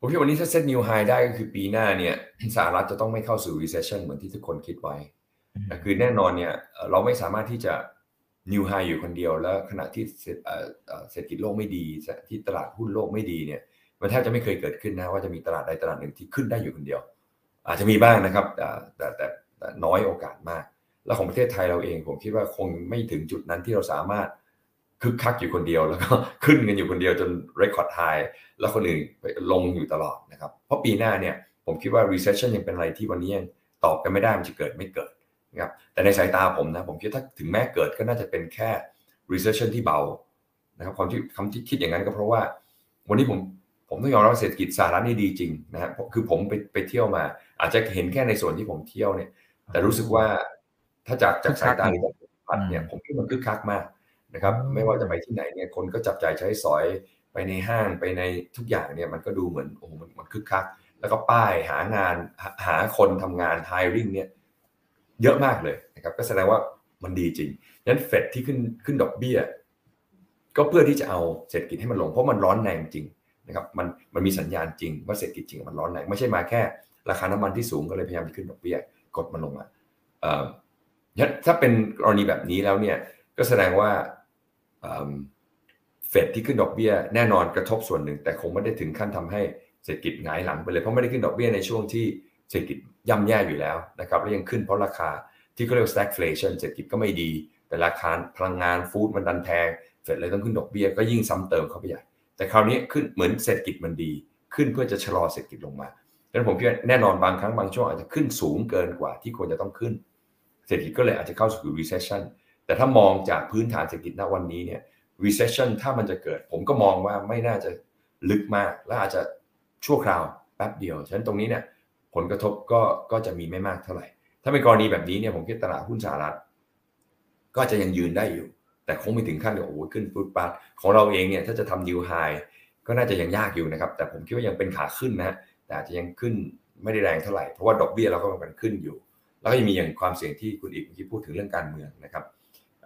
ผมคิดวันนี้ถ้าเซ็ต new high ได้ก็คือปีหน้าเนี่ยสหรัฐจะต้องไม่เข้าสู่ recession เหมือนที่ทุกคนคิดไว้ แต่คือแน่นอนเนี่ยเราไม่สามารถที่จะ new high อยู่คนเดียว แล้วขณะที่เศรษฐกิจโลกไม่ดีที่ตลาดหุ้นโลกไม่ดีเนี่ยมันแทบจะไม่เคยเกิดขึ้นนะว่าจะมีตลาดใดตลาดหนึ่งที่ขึ้นได้อยู่คนเดียว อาจจะมีบ้างนะครับแต่แต่แต่แต่น้อยโอกาสมาก แล้วของประเทศไทยเราเองผมคิดว่าคงไม่ถึงจุดนั้นที่เราสามารถคึกคักอยู่คนเดียวแล้วก็ขึ้นกันอยู่คนเดียวจน record high แล้วคนอื่นลงอยู่ตลอดนะครับ เพราะปีหน้าเนี่ยผมคิดว่า recession ยังเป็นอะไรที่วันนี้ยังตอบกันไม่ได้มันจะเกิดไม่เกิด นะครับแต่ในสายตาผมนะผมคิดถ้าถึงแม้เกิดก็น่าจะเป็นแค่ recession ที่เบานะครับความที่คำที่คิดอย่างนั้นก็เพราะว่าวันนี้ผมผมต้องยอมรับเศรษฐกิจสหรัฐนี่ดีจริงนะครับคือผมไปไปเที่ยวมา อาจจะเห็นแค่ในส่วนที่ผมเที่ยวเนี่ย แต่รู้สึกว่าถ้าจากจากสายตาหรือจากพัดเนี่ยผมคิดมันคึกคักมากนะครับ ไม่ว่าจะไปที่ไหนเนี่ยคนก็จับจ่ายใช้สอยไปในห้างไปในทุกอย่างเนี่ยมันก็ดูเหมือนโอ้โหมันมันคึกคัก แล้วก็ป้ายหางานหาคนทำงาน hiring เนี่ย เยอะมากเลยนะครับก็แสดงว่ามันดีจริงนั้นเฟดที่ขึ้นขึ้นดอกเบี้ย ก็เพื่อที่จะเอาเศรษฐกิจให้มันลงเพราะมันร้อนแรงจริงนะครับมันมันมีสัญญาณจริงว่าเศรษฐกิจจริงมันร้อนแรงไม่ใช่มาแค่ ราคาน้ำมันที่สูงก็เลยพยายามจะขึ้นดอกเบี้ยกดมันลงมาเอ่อถ้าเป็นกรณีแบบนี้แล้วเนี่ยก็แสดงว่าเฟดที่ขึ้นดอกเบี้ยแน่นอนกระทบส่วนหนึ่ง แต่คงไม่ได้ถึงขั้นทำให้เศรษฐกิจหงายหลังไปเลยเพราะไม่ได้ขึ้นดอกเบี้ยในช่วงที่ เศรษฐกิจย่ำแย่อยู่แล้วนะครับแล้วยังขึ้นเพราะราคาที่เขาเรียก stagflation เศรษฐกิจก็ไม่ดี แต่ราคาพลังงานฟู้ดมันดันแพงเฟดเลยต้องขึ้นดอกเบี้ยก็ยิ่งซ้ำเติมเข้าไปใหญ่ แต่คราวนี้ขึ้นเหมือนเศรษฐกิจมันดี ขึ้นเพื่อจะชะลอเศรษฐกิจลงมาดังนั้นผมคิดว่าแน่นอนบางครั้งบางช่วงอาจจะขึ้นสูงเกินกว่าที่ควรจะต้องขึ้น เศรษฐกิจก็เลยอาจจะเข้าสู่ recession แต่ถ้ามองจากพื้นฐานเศรษฐกิจณวันนี้เนี่ย recession ถ้ามันจะเกิด ผมก็มองว่าไม่น่าจะลึกมาก และอาจจะชั่วคราวแป๊บเดียว ฉะนั้นตรงนี้เนี่ย ผลกระทบก็ก็จะมีไม่มากเท่าไหร่ ถ้าเป็นกรณีแบบนี้เนี่ยผมคิดตลาดหุ้นสหรัฐ ก็จะยังยืนได้อยู่ แต่คงไม่ถึงขั้นโอ้โหขึ้นฟุตปาดของเราเองเนี่ยถ้าจะทำ new high ก็น่าจะยังยากอยู่นะครับ แต่ผมคิดว่ายังเป็นขาขึ้นนะฮะแต่อาจจะยังขึ้นไม่ได้แรงเท่าไหร่ เพราะว่าดอกเบี้ยเราก็มันขึ้นอยู่ แล้วก็ยังมีอย่างความเสี่ยงที่คุณอีกเมื่อกี้พูดถึงเรื่องการเมืองนะครับ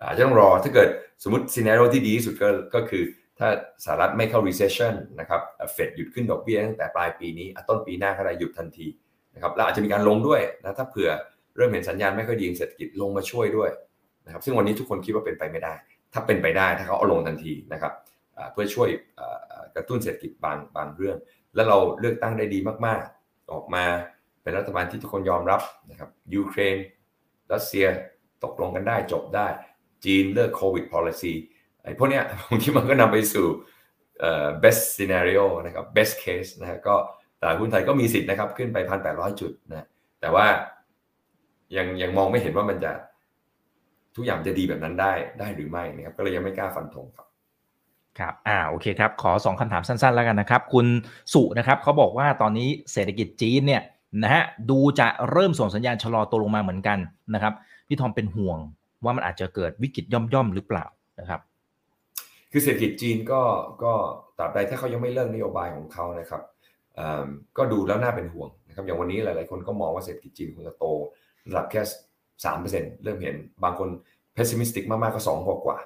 อาจจะต้องรอถ้าเกิดสมมติซีนารโอที่ดีที่สุดก็ก็คือถ้าสหรัฐไม่เข้า recession นะครับเฟดหยุดขึ้นดอกเบี้ยตั้งแต่ปลายปีนี้ต้นปีหน้าก็ได้หยุดทันที นะครับแล้วอาจจะมีการลงด้วยนะถ้าเผื่อเริ่มเห็นสัญญาณไม่ค่อยดีเศรษฐกิจลงมาช่วยด้วยนะครับซึ่งวันนี้ทุกคนคิดว่าเป็นไปไม่ได้ ถ้าเป็นไปได้ถ้าเขาเอาลงทันทีนะครับเพื่อช่วยกระตุ้นเศรษฐกิจบางบางเรื่อง แล้วเราเลือกตั้งได้ดีมากๆ ออกมาเป็นรัฐบาลที่ทุกคนยอมรับนะครับยูเครนรัสเซียตกลงกันได้จบได้ จีนเลิกโควิด policy ไอ้พวกเนี้ยผมคิดมันก็นำไปสู่ best scenario นะครับ best case นะฮะก็ ตลาดหุ้นไทยก็มีสิทธิ์นะครับขึ้นไปพันแปดร้อยจุดนะแต่ว่ายังยังมองไม่เห็นว่ามันจะทุกอย่างจะดีแบบนั้นได้ได้หรือไม่นะครับก็เลยยังไม่กล้าฟันธงครับครับอ่าโอเคครับ ขอสองคำถามสั้นๆแล้วกันนะครับ คุณสุนะครับเขาบอกว่าตอนนี้เศรษฐกิจจีนเนี่ยนะฮะดูจะเริ่มส่งสัญญาณชะลอตัวลงมาเหมือนกันนะครับพี่ทอมเป็นห่วงว่ามันอาจจะเกิดวิกฤตย่อมๆหรือเปล่านะครับ คือเศรษฐกิจจีนก็ก็ตราบใดถ้าเขายังไม่เลิกนโยบายของเขานะครับ ก็ดูแล้วน่าเป็นห่วงนะครับอย่างวันนี้หลาย ๆ คนก็มองว่าเศรษฐกิจจีนคงจะโตระดับแค่สามเปอร์เซ็นต์เริ่มเห็นบางคน pessimistic มาก ๆ ก็สองกว่ากว่า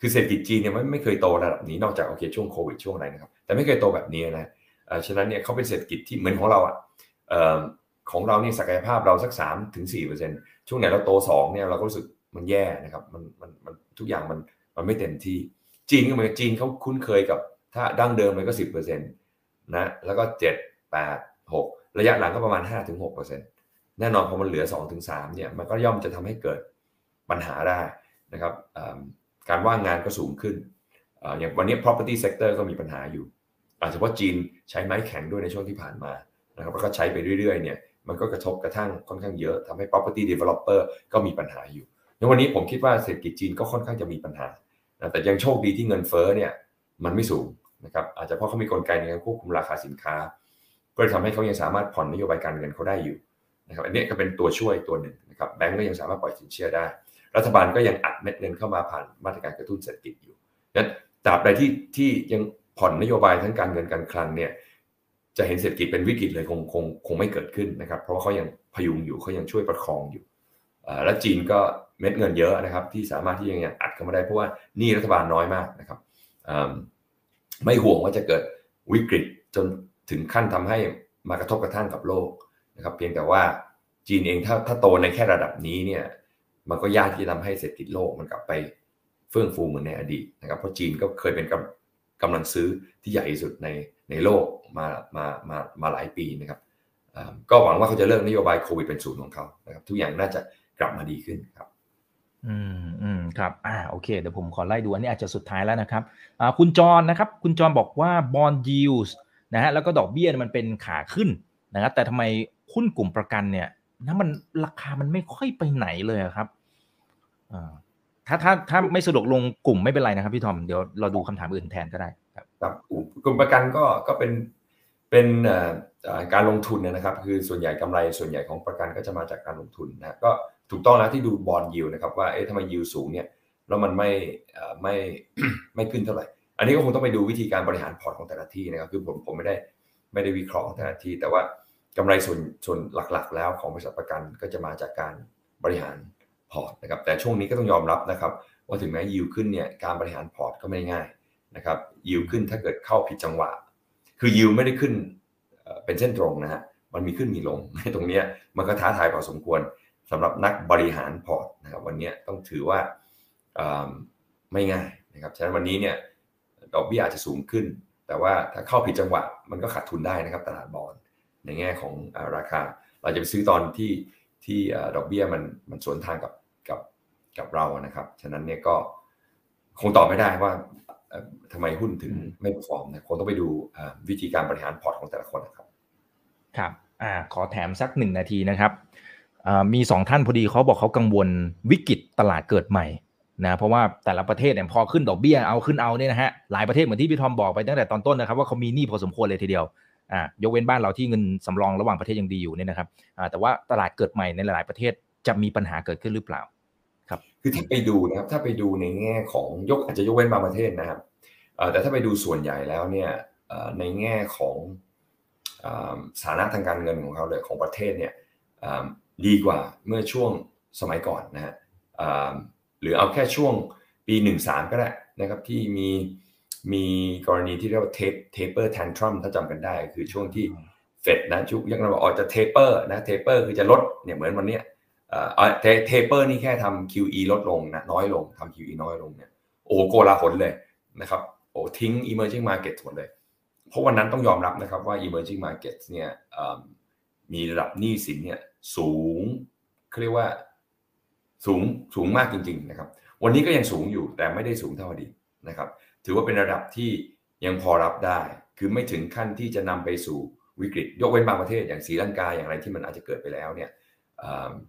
คือเศรษฐกิจจีนเนี่ยไม่ไม่เคยโตระดับนี้นอกจากโอเคช่วงโควิดช่วงไหนนะครับ แต่ไม่เคยโตแบบนี้นะฉะนั้นเนี่ยเขาเป็นเศรษฐกิจที่เหมือนของเราอะของเราเนี่ศักยภาพเราสักสามถึงสี่เปอร์เซ็นช่วงไหนเราโตสองเนี่ยเราก็รู้สึกมันแย่นะครับมันมันมันทุกอย่างมันมันไม่เต็มที่จีนก็เหมือนจีนเขาคุ้นเคยกับถ้าดั้งเดิมมันก็สิบเปอร์เซ็นต์ นะแล้วก็เจ็ดแปดหกระยะหลังก็ประมาณห้าถึงหกเปอร์เซ็นแน่นอนพอมันเหลือสองถึงสามเนี่ยมันก็ย่อมจะทำให้เกิดปัญหาได้นะครับการว่างงานก็สูงขึ้นอย่างวันนี้ property sector ก็มีปัญหาอยู่อาจจะเพราะจีนใช้ไม้แข็งด้วยในช่วงที่ผ่านมานะครับแล้วก็ใช้ไปเรื่อยๆเนี่ยมันก็กระทบกระทั่งค่อนข้างเยอะทำให้ property developer ก็มีปัญหาอยู่ในวันนี้ผมคิดว่าเศรษฐกิจจีนก็ค่อนข้างจะมีปัญหา แต่ยังโชคดีที่เงินเฟ้อเนี่ยมันไม่สูง นะครับอาจจะเพราะเขามีกลไกในการควบคุมราคาสินค้า ก็เลยทำให้เขายังสามารถผ่อนนโยบายการเงินเขาได้อยู่นะครับอันนี้ก็เป็นตัวช่วยตัวหนึ่งนะครับแบงก์ก็ยังสามารถปล่อยสินเชื่อได้ รัฐบาลก็ยังอัดเม็ดเงินเข้ามาผ่านมาตรการกระตุ้นเศรษฐกิจอยู่นั้นตราบใดที่ที่ยังผ่อนนโยบายทั้งการเงินการคลังเนี่ยจะเห็นเศรษฐกิจเป็นวิกฤตเลยคงคงคงไม่เกิดขึ้นนะครับ เพราะว่าเขายังพยุงอยู่เขายังช่วยประคองอยู่และจีนก็เม็ดเงินเยอะนะครับ ที่สามารถที่ยังอัดเข้ามาได้เพราะว่านี่รัฐบาลน้อยมากนะครับ ไม่ห่วงว่าจะเกิดวิกฤตจนถึงขั้นทำให้มากระทบกระทั่งกับโลกนะครับเพียงแต่ว่าจีนเองถ้าถ้าโตในแค่ระดับนี้เนี่ยมันก็ยากที่จะทำให้เศรษฐกิจโลกมันกลับไปเฟื่องฟูเหมือนในอดีตนะครับเพราะจีนก็เคยเป็นกำกำลังซื้อที่ใหญ่ที่สุดในในโลกมามามามาหลายปีนะครับก็หวังว่าเขาจะเลิกนโยบายโควิดเป็นศูนย์ของเขานะครับทุกอย่างน่าจะกลับมาดีขึ้นครับ อืมอืมครับอ่าโอเค เดี๋ยวผมขอไล่ดูอันนี้อาจจะสุดท้ายแล้วนะครับอ่าคุณจรนะครับ คุณจรบอกว่าบอลยิวส์นะฮะแล้วก็ดอกเบี้ยมันเป็นขาขึ้นนะครับ แต่ทำไมหุ้นกลุ่มประกันเนี่ยนะมันราคามันไม่ค่อยไปไหนเลยครับอ่าถ้าถ้าถ้าไม่สะดวกลงกลุ่มไม่เป็นไรนะครับพี่ทอมเดี๋ยวเราดูคำถามอื่นแทนก็ได้ครับครับกลุ่มประกันก็ก็เป็นเป็นการลงทุนนะครับ คือส่วนใหญ่กำไรส่วนใหญ่ของประกันก็จะมาจากการลงทุนนะก็ ถูกต้องแล้วที่ดูบอลยิวนะครับว่าเอ๊ะทำไมยิวสูงเนี่ยแล้วมันไม่ไม่ไม่ขึ้นเท่าไหร่ อันนี้ก็คงต้องไปดูวิธีการบริหารพอร์ตของแต่ละที่นะครับคือผมผมไม่ได้ไม่ได้วิเคราะห์แต่ละที่ แต่ว่ากำไรส่วนส่วนหลักๆ แล้วของบริษัทประกันก็จะมาจากการบริหารพอร์ตนะครับแต่ช่วงนี้ก็ต้องยอมรับนะครับว่าถึงแม้ยิวขึ้นเนี่ยการบริหารพอร์ตก็ไม่ง่ายนะครับยิวขึ้นถ้าเกิดเข้าผิดจังหวะ คือยิวไม่ได้ขึ้นเป็นเส้นตรงนะฮะมันมีขึ้นมีลงในตรงนี้มันก็ท้าทายพอสมควร สำหรับนักบริหารพอร์ตนะครับวันนี้ต้องถือว่าไม่ง่ายนะครับฉะนั้นวันนี้เนี่ยดอกเบี้ยอาจจะสูงขึ้น แต่ว่าถ้าเข้าผิดจังหวะมันก็ขาดทุนได้นะครับตลาดบอลในแง่ของราคา เราจะไปซื้อตอนที่ที่ดอกเบี้ยมันมันสวนทางกับกับกับเรานะครับฉะนั้นเนี่ยก็คงตอบไม่ได้ว่าทำไมหุ้นถึงไม่ฟอร์มนะคงต้องไปดูวิธีการบริหารพอร์ตของแต่ละคนนะครับ ครับอ่าขอแถมสักหนึ่งนาทีนะครับ มีสองท่านพอดีเขาบอกเขากังวลวิกฤตตลาดเกิดใหม่นะเพราะว่าแต่ละประเทศเนี่ยพอขึ้นดอกเบี้ยเอาขึ้นเอาเนี่ยนะฮะหลายประเทศเหมือนที่พี่ทอมบอกไปตั้งแต่ตอนต้นนะครับว่าเขามีหนี้พอสมควรเลยทีเดียวอ่ายกเว้นบ้านเราที่เงินสำรองระหว่างประเทศยังดีอยู่เนี่ยนะครับอ่าแต่ว่าตลาดเกิดใหม่ในหลายประเทศจะมีปัญหาเกิดขึ้นหรือเปล่าครับคือถ้าไปดูนะครับถ้าไปดูในแง่ของยกอาจจะยกเว้นบางประเทศนะครับแต่ถ้าไปดูส่วนใหญ่แล้วเนี่ยในแง่ของสถานะทางการเงินของเขาเลยของประเทศเนี่ย ดีกว่าเมื่อช่วงสมัยก่อนนะฮะหรือเอาแค่ช่วงปี 13 ก็ได้นะครับที่มีมีกรณีที่เรียกว่าเทป taper tantrum ถ้าจำกันได้คือช่วงที่เฟดนะชุกยังเราบอกออกจะ taper นะ taper คือจะลดเนี่ยเหมือนวันนี้เอ่อ taper นี่แค่ทำ QE ลดลงนะน้อยลงทำ QE น้อยลงเนี่ยโอ้โกลาหลเลยนะครับโอ้ทิ้ง emerging market หมดเลย เพราะวันนั้นต้องยอมรับนะครับว่า emerging market เนี่ยมีระดับหนี้สินเนี่ย สูงเขาเรียกว่าสูงสูงมากจริง ๆ นะครับ วันนี้ก็ยังสูงอยู่แต่ไม่ได้สูงเท่าอดีตนะครับ ถือว่าเป็นระดับที่ยังพอรับได้ คือไม่ถึงขั้นที่จะนำไปสู่วิกฤต ยกเว้นบางประเทศอย่างศรีลังกาอย่างไรที่มันอาจจะเกิดไปแล้วเนี่ย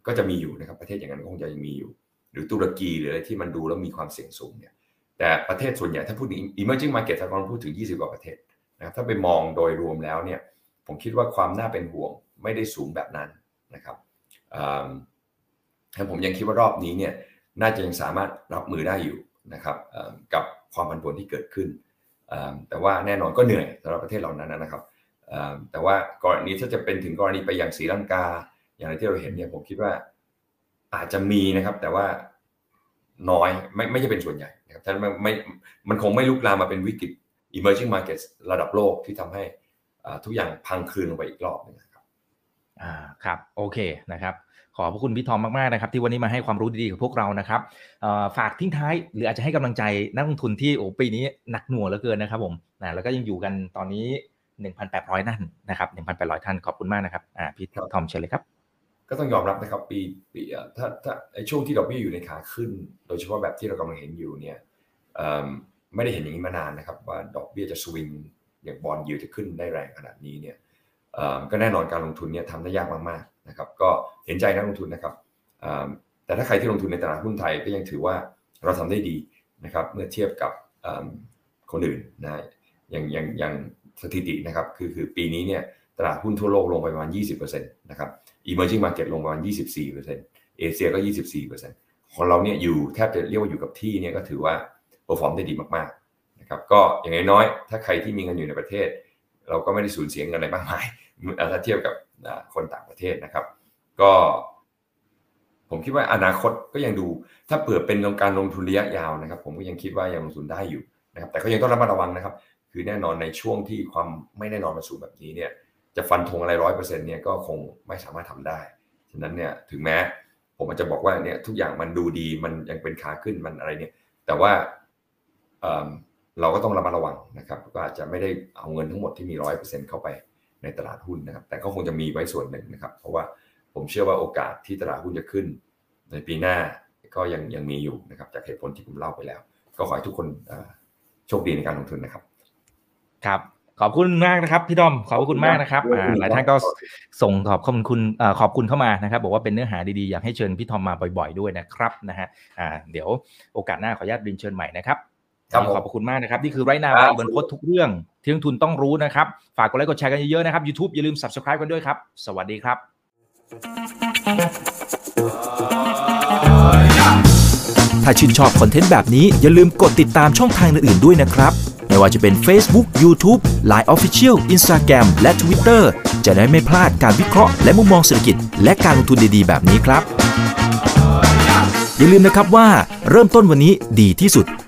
ก็จะมีอยู่นะครับประเทศอย่างนั้นคงจะยังมีอยู่ หรือตุรกีหรืออะไรที่มันดูแล้วมีความเสี่ยงสูงเนี่ยแต่ประเทศส่วนใหญ่ถ้าพูดถึง emerging market ถ้าเราพูดถึง 20 กว่าประเทศนะครับถ้าไปมองโดยรวมแล้วเนี่ยผมคิดว่าความน่าเป็นห่วงไม่ได้สูงแบบนั้น นะครับผมยังคิดว่ารอบนี้เนี่ยน่าจะยังสามารถรับมือได้อยู่นะครับกับความผันผวนที่เกิดขึ้น แต่ว่าแน่นอนก็เหนื่อยสำหรับประเทศเหล่านั้นนะครับ แต่ว่ากรณีถ้าจะเป็นถึงกรณีไปอย่างศรีลังกา อย่างที่เราเห็นเนี่ยผมคิดว่าอาจจะมีนะครับ แต่ว่าน้อยไม่ไม่ใช่เป็นส่วนใหญ่นะครับท่านไม่ไม่มันคงไม่ลุกลามมาเป็นวิกฤต emerging markets ระดับโลกที่ทำให้ทุกอย่างพังคืนลงไปอีกรอบนึงครับ อ่าครับโอเคนะครับ ขอบพระคุณพี่ทอมมากๆนะครับ ที่วันนี้มาให้ความรู้ดีๆกับพวกเรานะครับฝากทิ้งท้ายหรืออาจจะให้กำลังใจนักลงทุนที่โอ้ปีนี้หนักหน่วงเหลือเกินนะครับผมนะแล้วก็ยังอยู่กันตอนนี้ 1,800 นั่นนะครับ 1,800 ท่านขอบคุณมากนะครับอ่าพี่ทอมเชิญเลยครับก็ต้องยอมรับนะครับปีปีถ้าถ้าไอ้ช่วงที่ดอกเบี้ยอยู่ในขาขึ้น โดยเฉพาะแบบที่เรากำลังเห็นอยู่เนี่ยไม่ได้เห็นอย่างนี้มานานนะครับ ว่าดอกเบี้ยจะสวิงอย่างบอลยูจะขึ้นได้แรงขนาดนี้เนี่ย ก็แน่นอนการลงทุนเนี่ยทำได้ยากมากๆนะครับก็เห็นใจนักลงทุนนะครับแต่ถ้าใครที่ลงทุนในตลาดหุ้นไทยก็ยังถือว่าเราทำได้ดีนะครับเมื่อเทียบกับคนอื่นนะอย่างอย่างอย่างสถิตินะครับคือคือปีนี้เนี่ยตลาดหุ้นทั่วโลกลงไปประมาณ 20%นะครับ emerging market ลงประมาณ 24%เอเชียก็ 24%ของเราเนี่ยอยู่แทบจะเรียกว่าอยู่กับที่เนี่ยก็ถือว่า perform ได้ดีมากๆนะครับก็อย่างน้อยๆถ้าใครที่มีเงินอยู่ในประเทศ เราก็ไม่ได้สูญเสียเงินอะไรมากมาย ถ้าเทียบกับคนต่างประเทศนะครับ ก็ ผมคิดว่าอนาคตก็ยังดู ถ้าเผื่อเป็นการลงทุนระยะยาวนะครับ ผมก็ยังคิดว่ายังลงทุนได้อยู่นะครับ แต่ก็ยังต้องระมัดระวังนะครับ คือแน่นอนในช่วงที่ความไม่แน่นอนมาสู่แบบนี้เนี่ย จะฟันธงอะไรร้อยเปอร์เซ็นต์เนี่ยก็คงไม่สามารถทำได้ ฉะนั้นเนี่ยถึงแม้ ผมอาจจะบอกว่าเนี่ยทุกอย่างมันดูดีมันยังเป็นขาขึ้นมันอะไรเนี่ย แต่ว่าเเราก็ต้องระมัดระวังนะครับ ก็อาจจะไม่ได้เอาเงินทั้งหมดที่มีร้อยเปอร์เซ็นต์เข้าไป ในตลาดหุ้นนะครับ แต่ก็คงจะมีไว้ส่วนหนึ่งนะครับ เพราะว่าผมเชื่อว่าโอกาสที่ตลาดหุ้นจะขึ้น ในปีหน้าก็ยังยังมีอยู่นะครับ จากเหตุผลที่ผมเล่าไปแล้ว ก็ขอให้ทุกคนโชคดีในการลงทุนนะครับ ครับขอบคุณมากนะครับพี่ดอมขอบคุณมากนะครับหลายท่านก็ส่งขอบคุณคุณขอบคุณเข้ามานะครับ บอกว่าเป็นเนื้อหาดีๆอยากให้เชิญพี่ทอมมาบ่อย ๆด้วยนะครับนะฮะอ่าเดี๋ยวโอกาสหน้าขออนุญาตรินเชิญใหม่นะครับ ขอบคุณมากนะครับ นี่คือไรนาบายบนโพสทุกเรื่องที่นักทุนต้องรู้นะครับ ฝากกดไลค์กดแชร์กันเยอะๆนะครับ YouTube อย่าลืม Subscribe กันด้วยครับ สวัสดีครับถ้าชื่นชอบคอนเทนต์แบบนี้อย่าลืมกดติดตามช่องทางอื่นๆด้วยนะครับ ไม่ว่าจะเป็น Facebook, YouTube, Line Official, Instagram และ Twitter จะได้ไม่พลาดการวิเคราะห์และมุมมองเศรษฐกิจ และการลงทุนดีๆ แบบนี้ครับ อย่าลืมนะครับว่าเริ่มต้นวันนี้ดีที่สุด